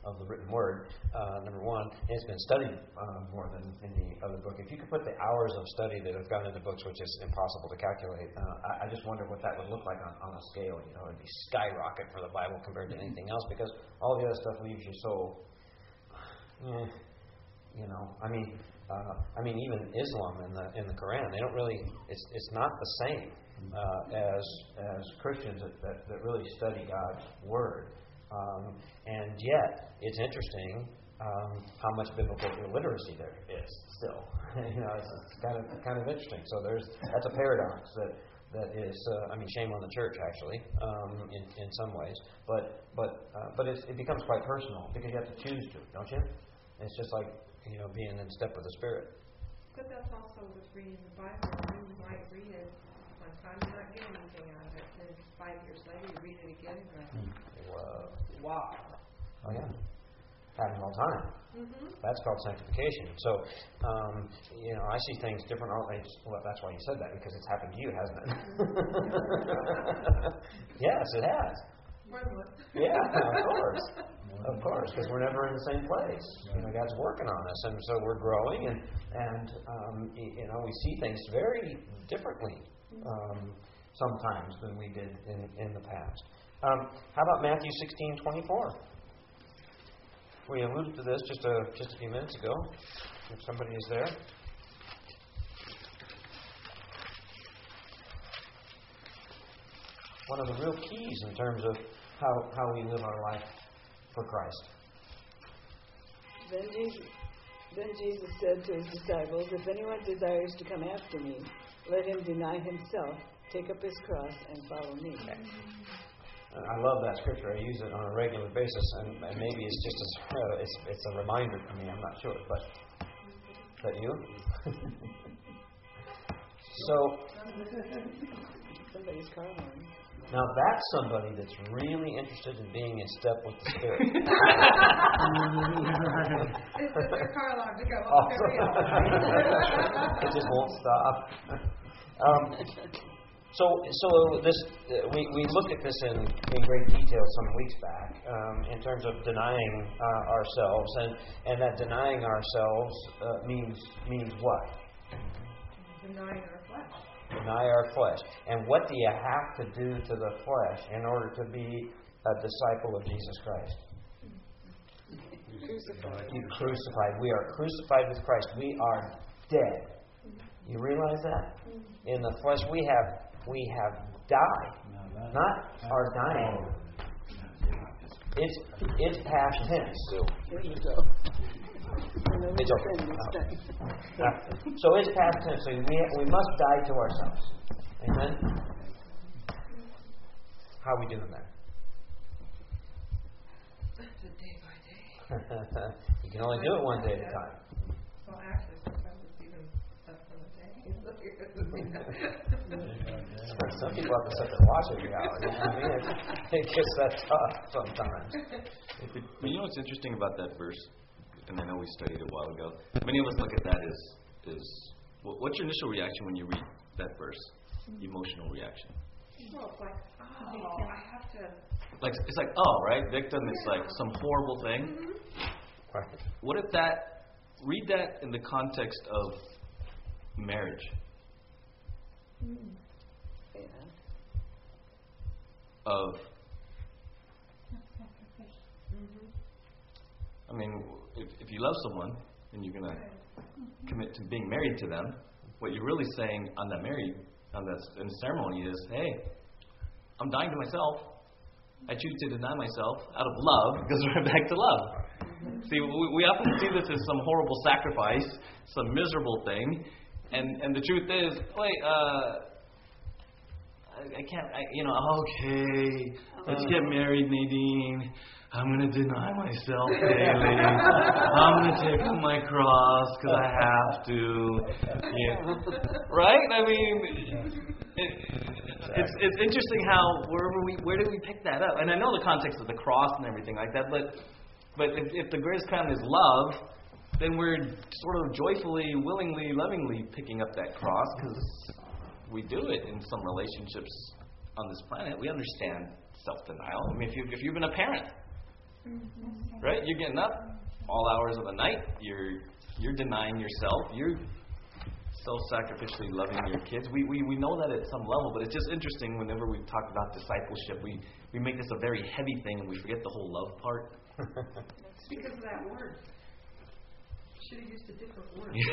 of the written word. Uh, number one, and it's been studied uh, more than any other book. If you could put the hours of study that have gone into books, which is impossible to calculate, uh, I, I just wonder what that would look like on, on a scale. You know, it'd be skyrocket for the Bible compared to anything else because all the other stuff leaves you so. Eh, you know, I mean, uh, I mean, even Islam in the in the Quran, they don't really. It's it's not the same uh, as as Christians that, that, that really study God's word. Um, and yet, it's interesting um, how much biblical illiteracy there is still. you know, it's, it's kind of kind of interesting. So there's that's a paradox that that is, uh, I mean, shame on the church actually, um, in in some ways. But but uh, but it becomes quite personal because you have to choose to, don't you? It's just like you know being in step with the Spirit. But that's also with reading the Bible. You might read it one time, you're not getting anything out of it. Then five years later, you read it again, and you're like, Whoa. wow. Oh yeah, happens all the time. Mm-hmm. That's called sanctification. So, um, you know, I see things different. all- it's- Well, that's why you said that because it's happened to you, hasn't it? yes, it has. Yeah, of course, of course, because we're never in the same place. You know, God's working on us, and so we're growing, and and um, you know, we see things very differently um, sometimes than we did in in the past. Um, how about Matthew sixteen twenty four? We alluded to this just a just a few minutes ago. If somebody is there. One of the real keys in terms of how, how we live our life for Christ. Then Jesus, then Jesus said to his disciples, If anyone desires to come after me, let him deny himself, take up his cross, and follow me. I love that scripture. I use it on a regular basis, and, and maybe it's just as uh, it's, it's a reminder to me. I'm not sure, but is that you? so Somebody's car horn. Now that's somebody that's really interested in being in step with the Spirit. Is their car alarm to go off Also, every hour? it just won't stop. Um, so, so this uh, we, we looked at this in, in great detail some weeks back um, in terms of denying uh, ourselves, and, and that denying ourselves uh, means means what? Denying our flesh. Deny our flesh. And what do you have to do to the flesh in order to be a disciple of Jesus Christ? Crucified. You crucified. We are crucified with Christ. We are dead. You realize that? In the flesh, we have we have died, not are dying. It's it's past tense. It's okay. sin is done. Yeah. So it's past tense. So we we must die to ourselves. Amen. How are we doing that? Day by day. you can only do it one day at a time. Well, actually, sometimes it's even less than a day. Some people have to sit there and watch every hour. You know what I mean? It, it gets that tough sometimes. But you know what's interesting about that verse, and I know we studied it a while ago. Many of us look at that as is wh- what's your initial reaction when you read that verse? Emotional reaction. well, it's like, oh, I have to. Like it's like oh right, victim. It's like some horrible thing. Mm-hmm. Right. What if that? Read that in the context of marriage. Mm. Yeah. Of I mean, if, if you love someone and you're gonna commit to being married to them, what you're really saying on that marriage, on that ceremony is, hey, I'm dying to myself. I choose to deny myself out of love because we're back to love. See, we, we often see this as some horrible sacrifice, some miserable thing, and and the truth is, wait, uh, I, can't, I, you know, okay, let's uh-huh. get married, Nadine. I'm going to deny myself daily. I'm going to take up my cross because I have to. Yeah. Right? I mean, it, it's it's interesting how wherever we where do we pick that up? And I know the context of the cross and everything like that, but but if, if the greatest commandment is love, then we're sort of joyfully, willingly, lovingly picking up that cross because we do it in some relationships on this planet. We understand self-denial. I mean, if you if you've been a parent, mm-hmm. right? You're getting up all hours of the night. You're you're denying yourself. You're self-sacrificially loving your kids. We, we we know that at some level, but it's just interesting whenever we talk about discipleship, we we make this a very heavy thing and we forget the whole love part. It's because of that word. Should have used a different word. Maybe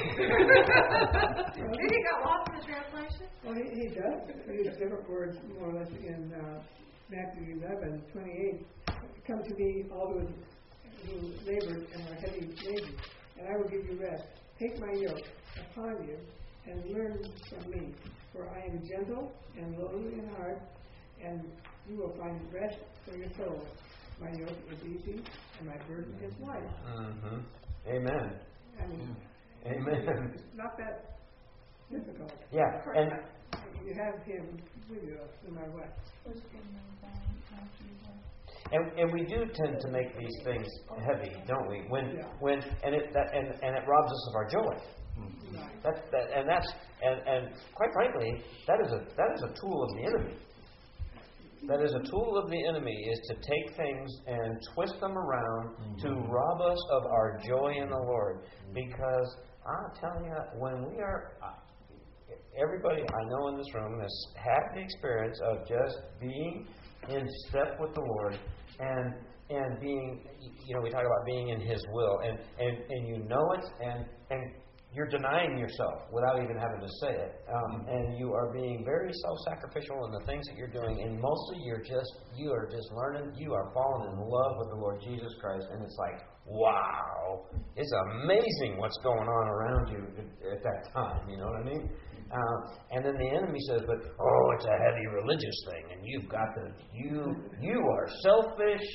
he got lost in the translation. Well, he, does. he does use different words more or less in uh, Matthew 11, 28. Come to me, all those who labor and are heavy laden, and I will give you rest. Take my yoke upon you and learn from me, for I am gentle and lowly in heart, and you will find rest for your souls. My yoke is easy and my burden is light. Mm-hmm. Amen. I Amen. it's not that difficult. Yeah, and You have him with you no matter what. And, and we do tend to make these things heavy, don't we? When when and it that, and, and it robs us of our joy. That's that, and that's and, and quite frankly, that is a that is a tool of the enemy. That is a tool of the enemy is to take things and twist them around to mm-hmm. rob us of our joy in the mm-hmm. Lord. Mm-hmm. Because I'm telling you, when we are, everybody I know in this room has had the experience of just being in step with the Lord and and being you know we talk about being in his will and and and you know it and and you're denying yourself without even having to say it um, and you are being very self-sacrificial in the things that you're doing and mostly you're just you are just learning you are falling in love with the lord jesus christ and it's like wow it's amazing what's going on around you at, at that time you know what i mean uh, and then the enemy says, "But oh, it's a heavy religious thing, and you've got to you you are selfish,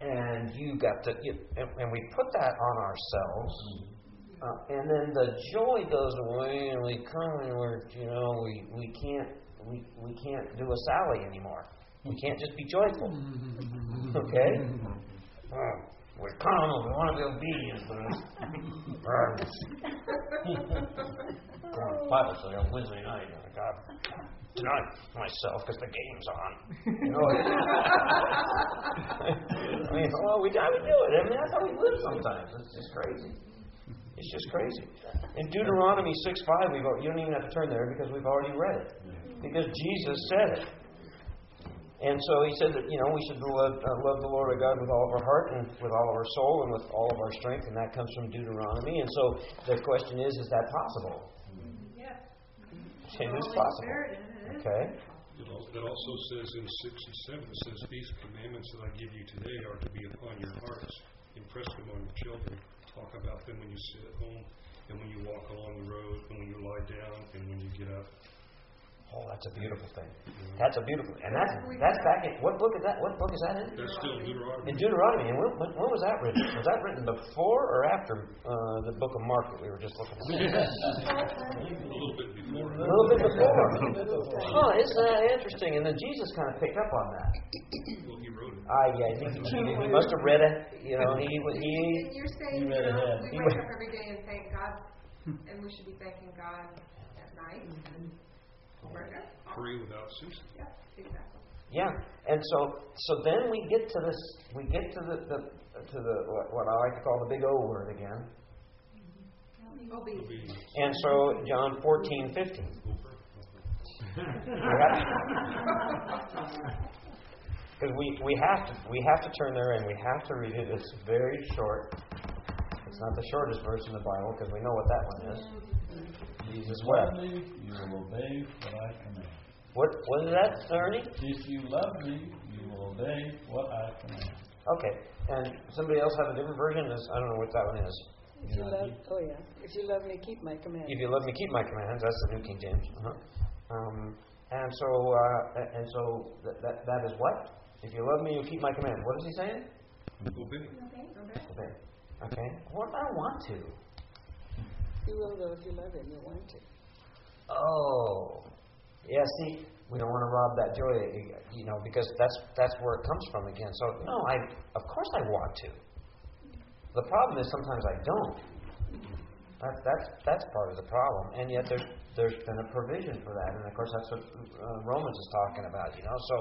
and you got to." You, and, and we put that on ourselves, uh, and then the joy goes away, and we come and we're you know we we can't we we can't do a Sally anymore. We can't just be joyful. Okay? Oh, we're carnal. We want to be obedient, but going Bible study on Wednesday night. I got tonight myself because the game's on. You know, I mean, well, we got to do it. I mean, that's how we live sometimes. It's just crazy. It's just crazy. In Deuteronomy 6 5, we go, you don't even have to turn there because we've already read it. Because Jesus said it. And so he said that, you know, we should love, uh, love the Lord our God with all of our heart and with all of our soul and with all of our strength, and that comes from Deuteronomy. And so the question is, is that possible? Yes. It is possible. Okay. It it also says in six and seven, it says, These commandments that I give you today are to be upon your hearts. Impress them on your children. Talk about them when you sit at home, and when you walk along the road, and when you lie down, and when you get up. Oh, that's a beautiful thing. That's a beautiful, and that's that's back in what book is that? What book is that in? That's still Deuteronomy. In Deuteronomy. And when, when, when was that written? Was that written before or after uh, the book of Mark that we were just looking at? A little bit before. A little bit before. Huh? Isn't that interesting? And then Jesus kind of picked up on that. Well, he. Ah, yeah, he, he, he must have read it. You know, he he. And you're saying, You you know, ahead. we He wake up every day and thank God, and we should be thanking God at night. Murder? Pray without ceasing. Yeah, exactly. Yeah, and so so then we get to this. We get to the, the to the what, what I like to call the big O word again. Obedience. Obedience. And so John fourteen fifteen. Because we, we have to we have to turn there and we have to read it. It's very short. It's not the shortest verse in the Bible because we know what that one is. Jesus wept. You will obey what I command. What what is that, Ernie? If you love me, you will obey what I command. Okay. And somebody else have a different version? This- I don't know what that one is. If you love, oh yeah, if you love me, keep my commandments. If you love me, keep my commands. That's the New King James. Uh-huh. Um, and so uh, and so that, that that is what? If you love me, you keep my commands. What is he saying? Obey. Okay. Okay. What if I want to. You will though if you love him, you want to. Oh, yeah. See, we don't want to rob that joy, you know, because that's that's where it comes from again. So no, I of course I want to. The problem is sometimes I don't. That, that's that's part of the problem, and yet there's there's been a provision for that, and of course that's what uh, Romans is talking about. You know, so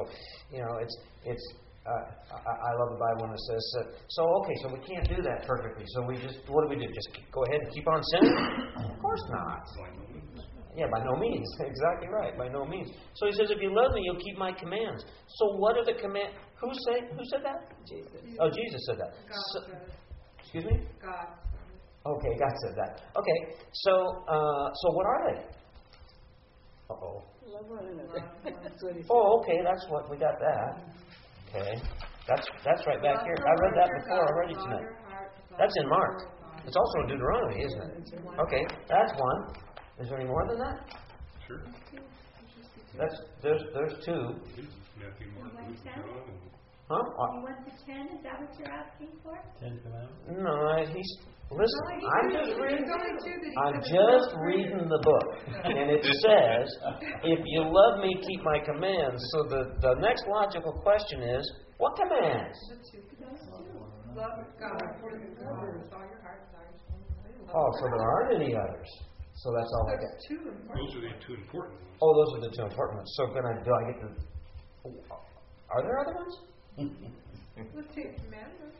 you know it's it's. Uh, I, I love the Bible when it says uh, so. Okay, so we can't do that perfectly. So we just what do we do? Just go ahead and keep on sinning? of course not. By no means. Yeah, by no means. Exactly right. By no means. So he says, if you love me, you'll keep my commands. So what are the command? Who said? Who said that? Jesus. Oh, Jesus said that. God So, excuse me. God. Okay, God said that. Okay. So, uh, so what are they? Uh oh. Love one another. That's what he said. Oh, okay. That's what we got. That. Okay. That's that's right back here. I read that before already tonight. That's in Mark. It's also in Deuteronomy, isn't it? Okay, that's one. Is there any more than that? Sure. That's there's there's two. Matthew, Mark, Luke, John, Huh? Uh, You want the ten, is that what you're asking for? Ten commandments? No, I- he's listen. I'm just reading. There's only two that he I'm just reading the book, and it says, "If you love me, keep my commands." So the the next logical question is, what commands? The two commands. Love God with all your heart, with all your soul. Oh, so there aren't any others. So that's all I There's get. two important. those are the two important ones. Oh, those are the two important ones. So can I? Do I get the? Are there other ones? The two commandments.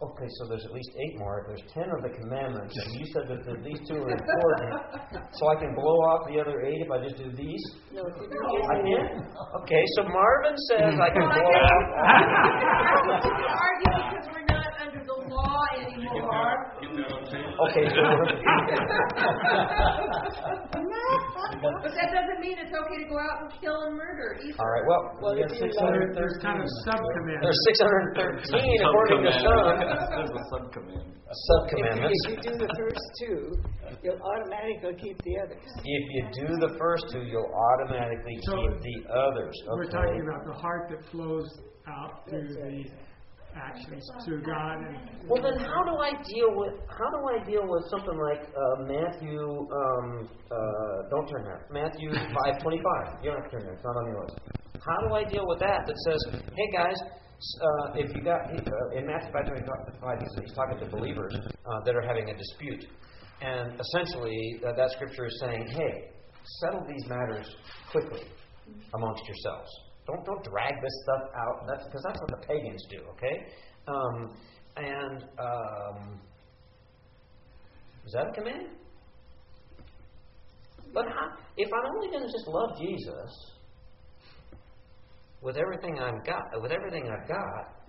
Okay, so there's at least eight more. If there's ten of the commandments, and you said that the, these two are important, so I can blow off the other eight if I just do these. No, if I can. Okay, so Marvin says I can blow off. argue because we're not under the law anymore. Get that on tape. Okay, so But that doesn't mean it's okay to go out and kill and murder either. all right. Well, Well, we got you six There's kind of thirteen. sub There's six hundred thirteen according to some There's a subcommand. sub If, if you do the first two, you'll automatically keep the others. If you do the first two, you'll automatically So- keep the others. We're talking about the heart that flows out through the actions to God and Well, then how do I deal with how do I deal with something like uh, Matthew? Um, uh, don't turn there. Matthew five twenty five. You don't have to turn there. It's not on your list. How do I deal with that? That says, hey guys, uh, if you got uh, in Matthew five twenty five, he's talking to believers uh, that are having a dispute, and essentially uh, that scripture is saying, hey, settle these matters quickly amongst yourselves. Don't don't drag this stuff out. That's because that's what the pagans do. Okay, um, and um, is that a command? But how, if I'm only going to just love Jesus with everything I've got, with everything I've got,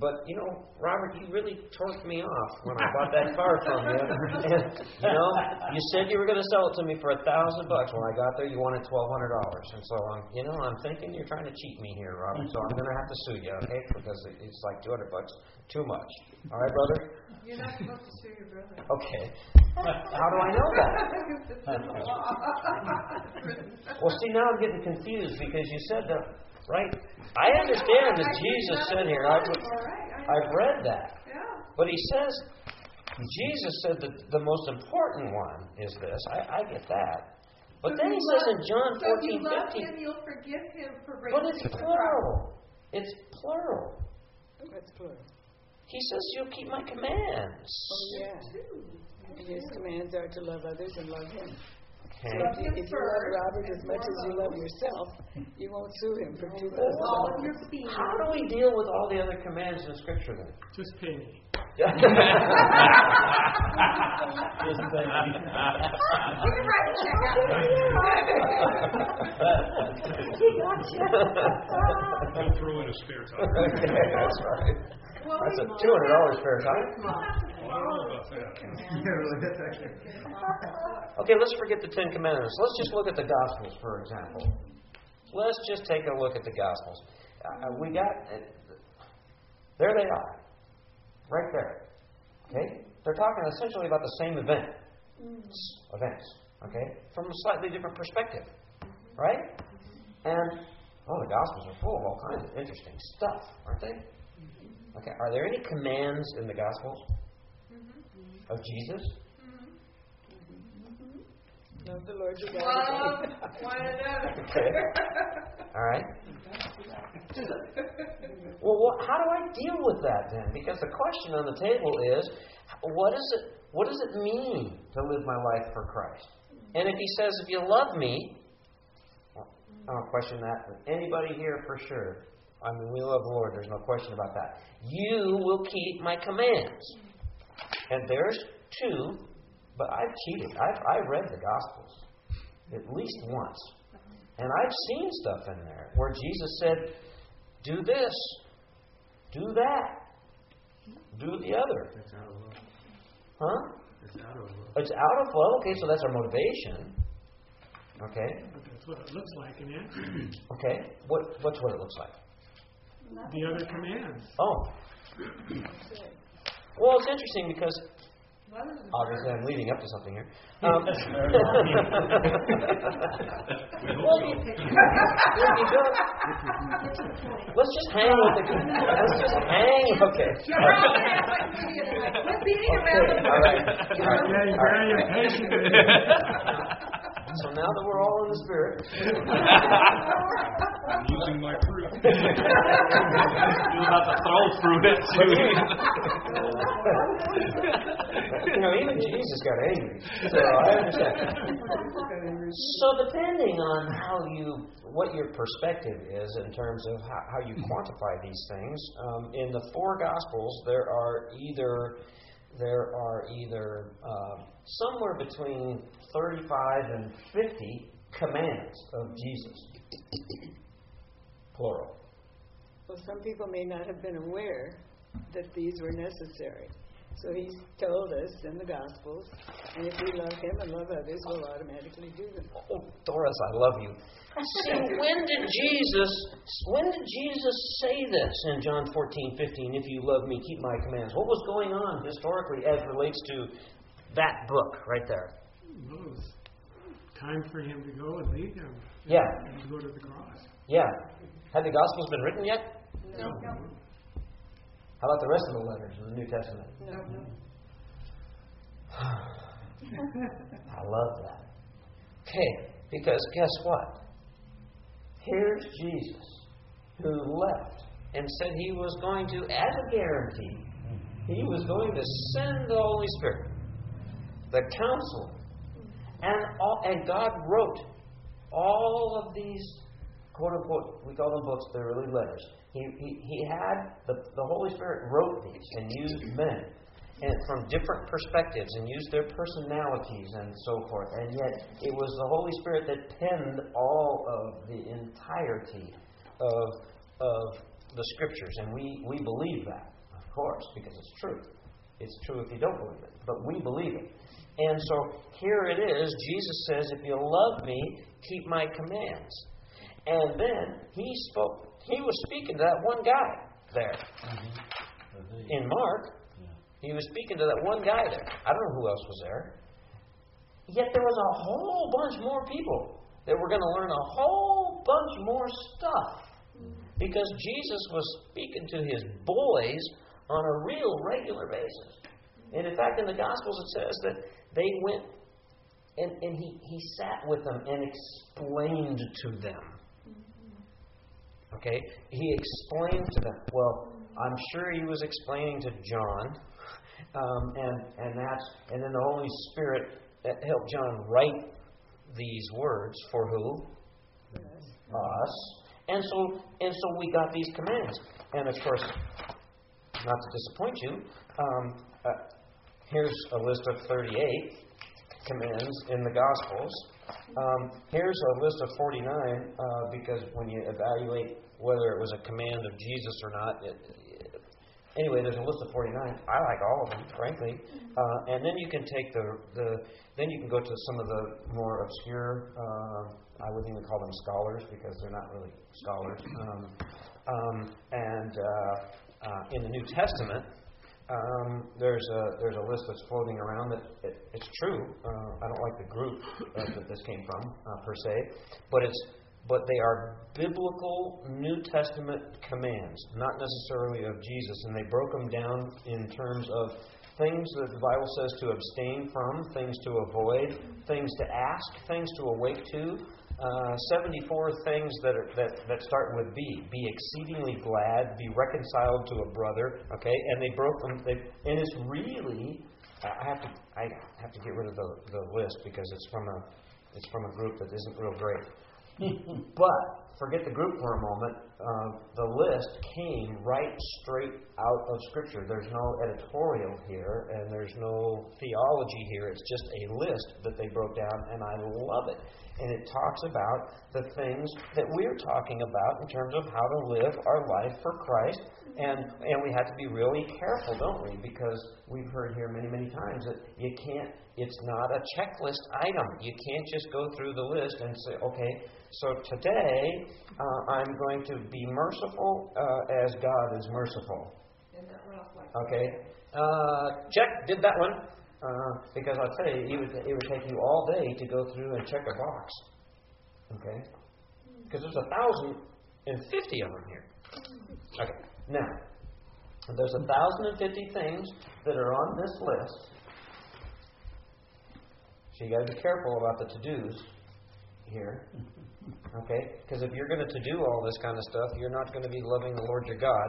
but you know, Robert, you really torqued me off when I bought that car from you. And you know, you said you were going to sell it to me for a thousand bucks. When I got there, you wanted twelve hundred dollars. And so I'm, you know, I'm thinking you're trying to cheat me here, Robert. So I'm going to have to sue you, okay? Because it's like two hundred bucks too much. All right, brother. You're not supposed to sue your brother. Okay. How do I know that? well, see, now I'm getting confused because you said that, right? I understand that Jesus said here, I've, I've read that. But he says, Jesus said that the most important one is this. I, I get that. But So then he you says love- in John so if you 14, love 15, him, you'll forgive him for but breaking it's plural. It's plural. That's plural. He says, You'll keep my commands. Oh, yeah. And his commands are to love others and love him. So if you, if you love Robert as much as you love yourself, you won't sue him for two Well, thousand Your dollars. feet. How do we deal with all the other commands in Scripture then? Just pay me. Just say- You can write a check out. Don't throw in a spare tire. okay, that's right. Well, That's a two hundred dollars fair time. I don't know about that. Okay, let's forget the Ten Commandments. Let's just look at the Gospels, for example. Let's just take a look at the Gospels. Uh, we got uh, there they are, right there. Okay, they're talking essentially about the same event, events. Okay, from a slightly different perspective, right? And oh, the Gospels are full of all kinds of interesting stuff, aren't they? Okay, are there any commands in the Gospels of Jesus? Mm-hmm. Love the Lord your Love one another. Okay. All right. Well, what, how do I deal with that then? Because the question on the table is, what is it? What does it mean to live my life for Christ? And if He says, "If you love me," well, I don't question that with anybody here for sure. I mean, we love the Lord. There's no question about that. You will keep my commands. And there's two, but I've cheated. I've, I've read the Gospels at least once. And I've seen stuff in there where Jesus said, do this, do that, do the other. It's out of love. Huh? It's out of love. It's out of love. Okay, so that's our motivation. Okay? That's what it looks like in action. Okay. What, what's what it looks like? The other commands. Oh. Well, it's interesting because obviously I'm leading up to something here. Um, well, you, you don't, let's just hang with the. Let's just hang. Okay. Let's beating Okay. around. All right. All right. Very, All very right. impatient. So now that we're all in the spirit, I'm losing my fruit. You're about to throw fruit at you know, even Jesus got angry. So I understand. So depending on how you, what your perspective is in terms of how, how you quantify these things, um, in the four Gospels there are either there are either uh, somewhere between 35 and 50 commands of Jesus, plural. Well, some people may not have been aware that these were necessary. So he's told us in the Gospels, and if we love him and love others, we'll automatically do them. Oh, Doris, I love you. See, when did Jesus when did Jesus say this in John 14, 15, if you love me, keep my commands? What was going on historically as relates to that book right there? Well, it was time for him to go and leave them. Yeah. And to go to the cross. Yeah. Had the Gospels been written yet? No. How about the rest of the letters in the New Testament? No. I love that. Okay, because guess what? here's Jesus who left and said he was going to, as a guarantee, he was going to send the Holy Spirit, the Counselor, and all, and God wrote all of these quote unquote we call them books, they're really letters. He, he, he had the, the Holy Spirit wrote these and used men and from different perspectives and used their personalities and so forth. And yet it was the Holy Spirit that penned all of the entirety of of the scriptures, and we, we believe that, of course, because it's true. It's true if you don't believe it, but we believe it. And so here it is. Jesus says, If you love me, keep my commands. And then he spoke, he was speaking to that one guy there. Mm-hmm. In Mark, yeah. he was speaking to that one guy there. I don't know who else was there. Yet there was a whole bunch more people that were going to learn a whole bunch more stuff because Jesus was speaking to his boys on a real regular basis. And in fact, in the Gospels it says that they went and, and he, he sat with them and explained to them. Okay? He explained to them. Well, I'm sure he was explaining to John. Um, and, and that's and then the Holy Spirit helped John write these words for who? Us. And so, and so we got these commands. And of course, not to disappoint you, um, uh, here's a list of 38 commands in the Gospels. Um, here's a list of 49 uh, because when you evaluate whether it was a command of Jesus or not, it, it, anyway, there's a list of 49. I like all of them, frankly. Uh, and then you can take the, the then you can go to some of the more obscure. Uh, I wouldn't even call them scholars because they're not really scholars. Um, um, and uh, uh, in the New Testament, um, there's a there's a list that's floating around that it, it's true. Uh, I don't like the group uh, that this came from uh, per se, but it's but they are biblical New Testament commands, not necessarily of Jesus, and they broke them down in terms of things that the Bible says to abstain from, things to avoid, things to ask, things to awake to, uh, 74 things that, are, that, that start with B. Be exceedingly glad, be reconciled to a brother, okay? And they broke them, they, and it's really, I have to, I have to get rid of the, the list because it's from a, it's from a group that isn't real great. but forget the group for a moment. Uh, the list came right straight out of Scripture. There's no editorial here, and there's no theology here. It's just a list that they broke down, and I love it and it talks about the things that we're talking about in terms of how to live our life for Christ. And, and we have to be really careful, don't we? Because we've heard here many, many times that you can't, it's not a checklist item. You can't just go through the list and say, okay, so today uh, I'm going to be merciful uh, as God is merciful. Okay? Uh, check, did that one. Uh, because I'll tell you, it would, it would take you all day to go through and check a box. Okay? Because there's a thousand and fifty of them here. Okay. Now, there's a thousand and fifty things that are on this list. So you got to be careful about the to-dos here. Okay? Because if you're going to to-do all this kind of stuff, you're not going to be loving the Lord your God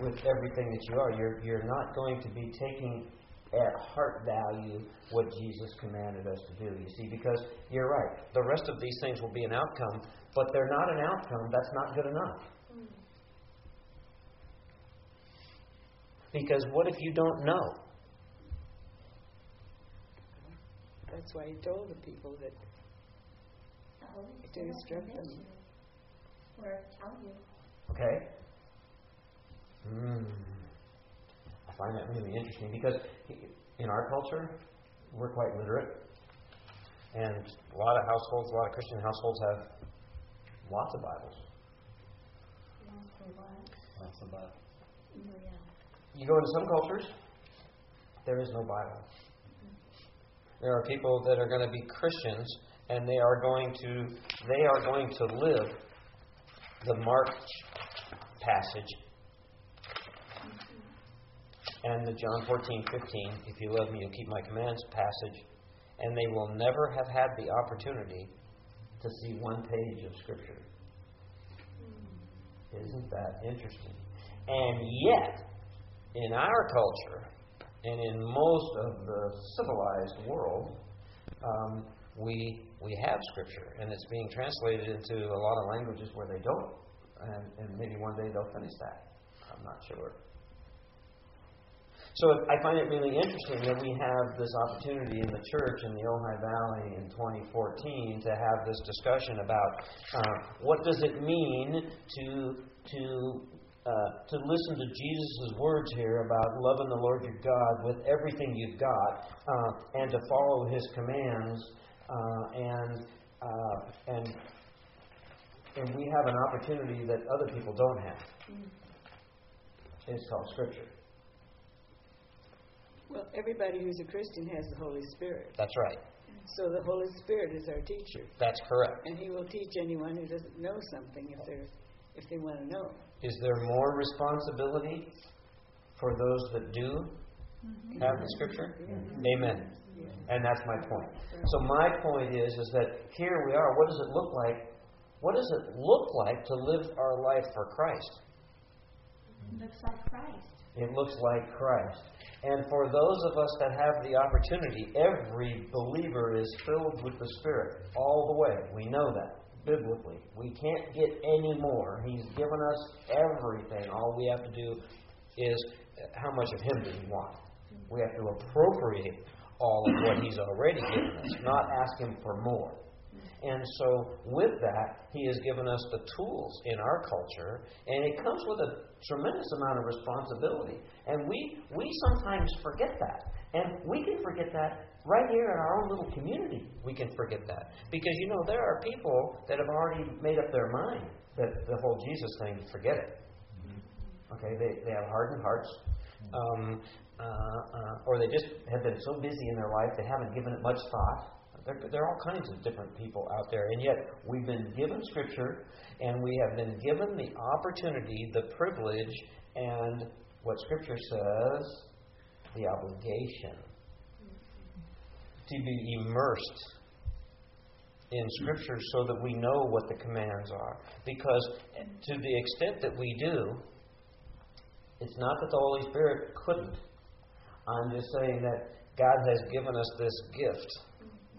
with everything that you are. You're, you're not going to be taking at heart value what Jesus commanded us to do. You see, because you're right. The rest of these things will be an outcome, but they're not an outcome. That's not good enough. Because what if you don't know? That's why he told the people that to instruct them. Or tell you. Okay? Mm. I find that really interesting because in our culture, we're quite literate. And a lot of households, a lot of Christian households have lots of Bibles. lots of Bibles. Lots of Bibles. You go into some cultures, there is no Bible. There are people that are going to be Christians and they are going to they are going to live the Mark passage and the John 14, 15, if you love me, you'll keep my commands passage, and they will never have had the opportunity to see one page of Scripture. Isn't that interesting? And yet, in our culture, and in most of the civilized world, um, we we have Scripture, and it's being translated into a lot of languages where they don't, and, and maybe one day they'll finish that. I'm not sure. So I find it really interesting that we have this opportunity in the church in the Ojai Valley in 2014 to have this discussion about uh, what does it mean to to uh, to listen to Jesus' words here about loving the Lord your God with everything you've got uh, and to follow His commands uh, and uh, and and we have an opportunity that other people don't have. It's called Scripture. Well, everybody who's a Christian has the Holy Spirit. That's right. So the Holy Spirit is our teacher. That's correct. And He will teach anyone who doesn't know something if they're if they want to know. Is there more responsibility for those that do mm-hmm. have the Scripture? Mm-hmm. Amen. And that's my point. So my point is, is that here we are. What does it look like? What does it look like to live our life for Christ? It looks like Christ. It looks like Christ. And for those of us that have the opportunity, every believer is filled with the Spirit all the way. We know that biblically. We can't get any more. He's given us everything. All we have to do is how much of Him do we want? We have to appropriate all of what He's already given us, not ask Him for more. And so, with that, He has given us the tools in our culture, and it comes with a tremendous amount of responsibility. And we, we sometimes forget that. And we can forget that right here in our own little community. We can forget that. Because, you know, there are people that have already made up their mind that the whole Jesus thing, forget it. Okay, they, they have hardened hearts. Um, uh, uh, or they just have been so busy in their life they haven't given it much thought. There, there are all kinds of different people out there, and yet we've been given Scripture, and we have been given the opportunity, the privilege, and what Scripture says, the obligation to be immersed in Scripture so that we know what the commands are. Because eh, to the extent that we do, it's not that the Holy Spirit couldn't. I'm just saying that God has given us this gift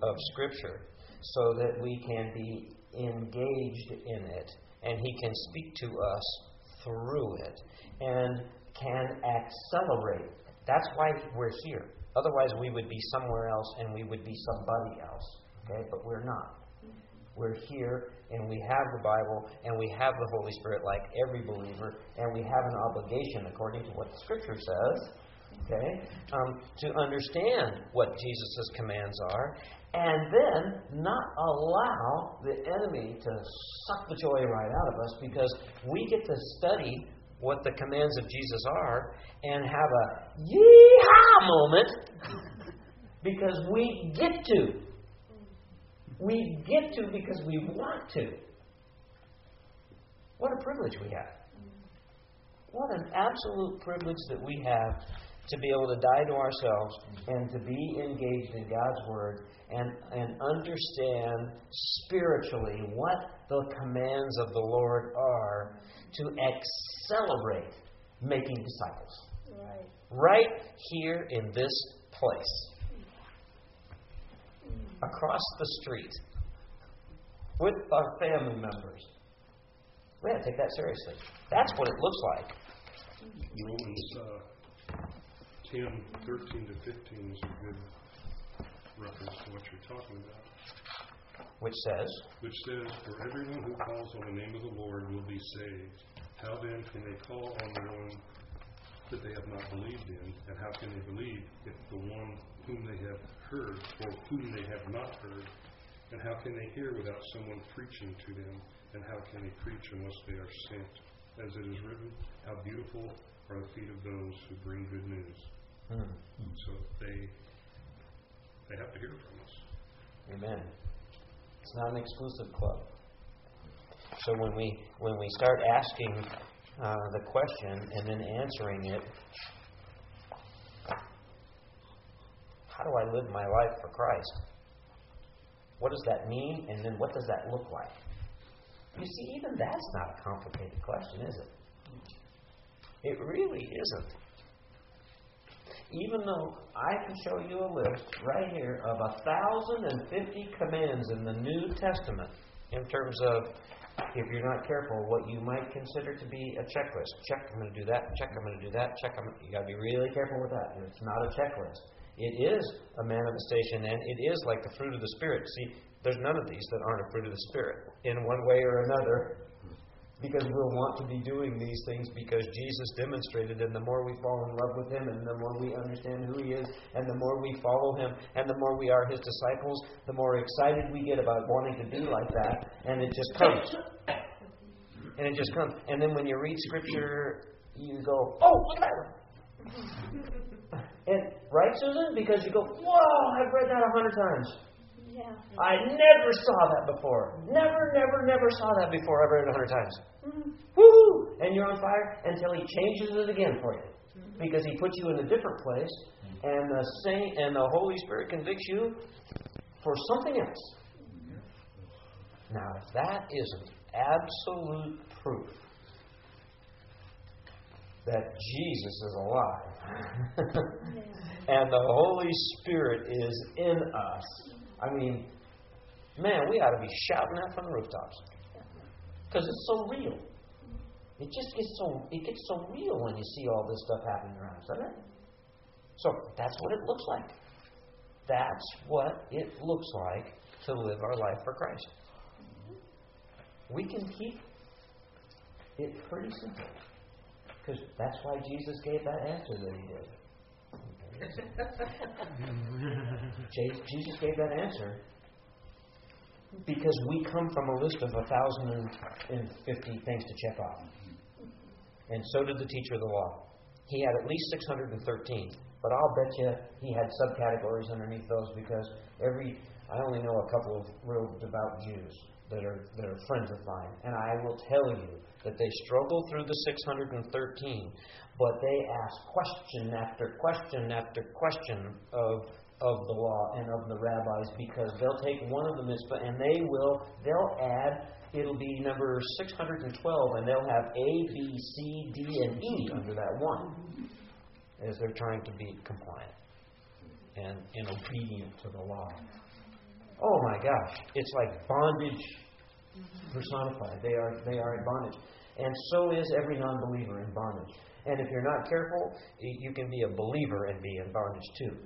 of Scripture so that we can be engaged in it and He can speak to us through it and can accelerate. That's why we're here. Otherwise, we would be somewhere else and we would be somebody else. Okay? But we're not. We're here and we have the Bible and we have the Holy Spirit like every believer and we have an obligation, according to what the Scripture says, okay, um, to understand what Jesus' commands are and then not allow the enemy to suck the joy right out of us because we get to study what the commands of Jesus are and have a yeehaw moment because we get to. We get to because we want to. What a privilege we have. What an absolute privilege that we have to be able to die to ourselves and to be engaged in God's Word and, and understand spiritually what the commands of the Lord are to accelerate making disciples. Right. Right here in this place. Across the street. With our family members. We have to take that seriously. That's what it looks like. Romans uh, 10, 13 to 15 is a good reference to what you're talking about. Which says, Which says, For everyone who calls on the name of the Lord will be saved. How then can they call on the one that they have not believed in? And how can they believe if the one whom they have heard, or whom they have not heard? And how can they hear without someone preaching to them? And how can they preach unless they are sent? As it is written, How beautiful are the feet of those who bring good news. Hmm, So they they have to hear from us. Amen. It's not an exclusive club. So when we when we start asking uh, the question and then answering it, how do I live my life for Christ? What does that mean? And then what does that look like? You see, even that's not a complicated question, is it? It really isn't. Even though I can show you a list right here of a thousand and fifty commands in the New Testament in terms of if you're not careful, what you might consider to be a checklist. Check, I'm going to do that. Check, I'm going to do that. Check, I'm. You got to be really careful with that. It's not a checklist. It is a manifestation, and it is like the fruit of the Spirit. See, there's none of these that aren't a fruit of the Spirit in one way or another because we'll want to be doing these things because Jesus demonstrated, and the more we fall in love with Him, and the more we understand who He is, and the more we follow Him, and the more we are His disciples, the more excited we get about wanting to be like that, and it just comes. And it just comes. And then when you read Scripture, you go, oh, look at that. And, right, Susan? Because you go, whoa, I've read that a hundred times. Yeah. I never saw that before. Never, never, never saw that before. I've read it a hundred times. Mm-hmm. Woo! And you're on fire until he changes it again for you. Mm-hmm. Because he puts you in a different place mm-hmm. and the saint and the Holy Spirit convicts you for something else. Mm-hmm. Now if that isn't absolute proof that Jesus is alive and the Holy Spirit is in us. I mean, man, we ought to be shouting that from the rooftops because it's so real. It just gets so it gets so real when you see all this stuff happening around us, doesn't it? So that's what it looks like. That's what it looks like to live our life for Christ. We can keep it pretty simple. Because that's why Jesus gave that answer that he did. Jesus gave that answer because we come from a list of a thousand and fifty things to check off. And so did the teacher of the law. He had at least 613, but I'll bet you he had subcategories underneath those because every I only know a couple of real devout Jews that are that are friends of mine, and I will tell you that they struggle through the 613, but they ask question after question after question of of the law and of the rabbis because they'll take one of the mitzvah and they will they'll add it'll be number 612 and they'll have A, B, C, D, and E under that one as they're trying to be compliant and, and obedient to the law. Oh my gosh, it's like bondage personified. They are they are in bondage. And so is every non believer in bondage. And if you're not careful, you can be a believer and be in bondage too.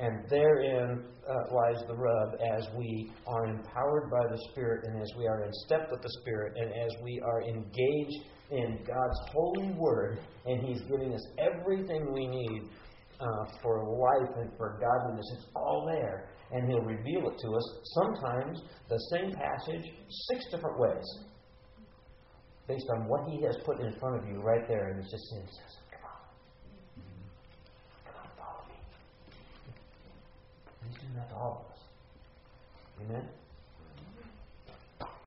And therein uh, lies the rub as we are empowered by the Spirit and as we are in step with the Spirit and as we are engaged in God's holy word and He's giving us everything we need uh, for life and for godliness. It's all there. And He'll reveal it to us, sometimes the same passage, six different ways, based on what He has put in front of you right there. And He's just saying, Come on. Come on, follow me. He's doing that to all of us. Amen?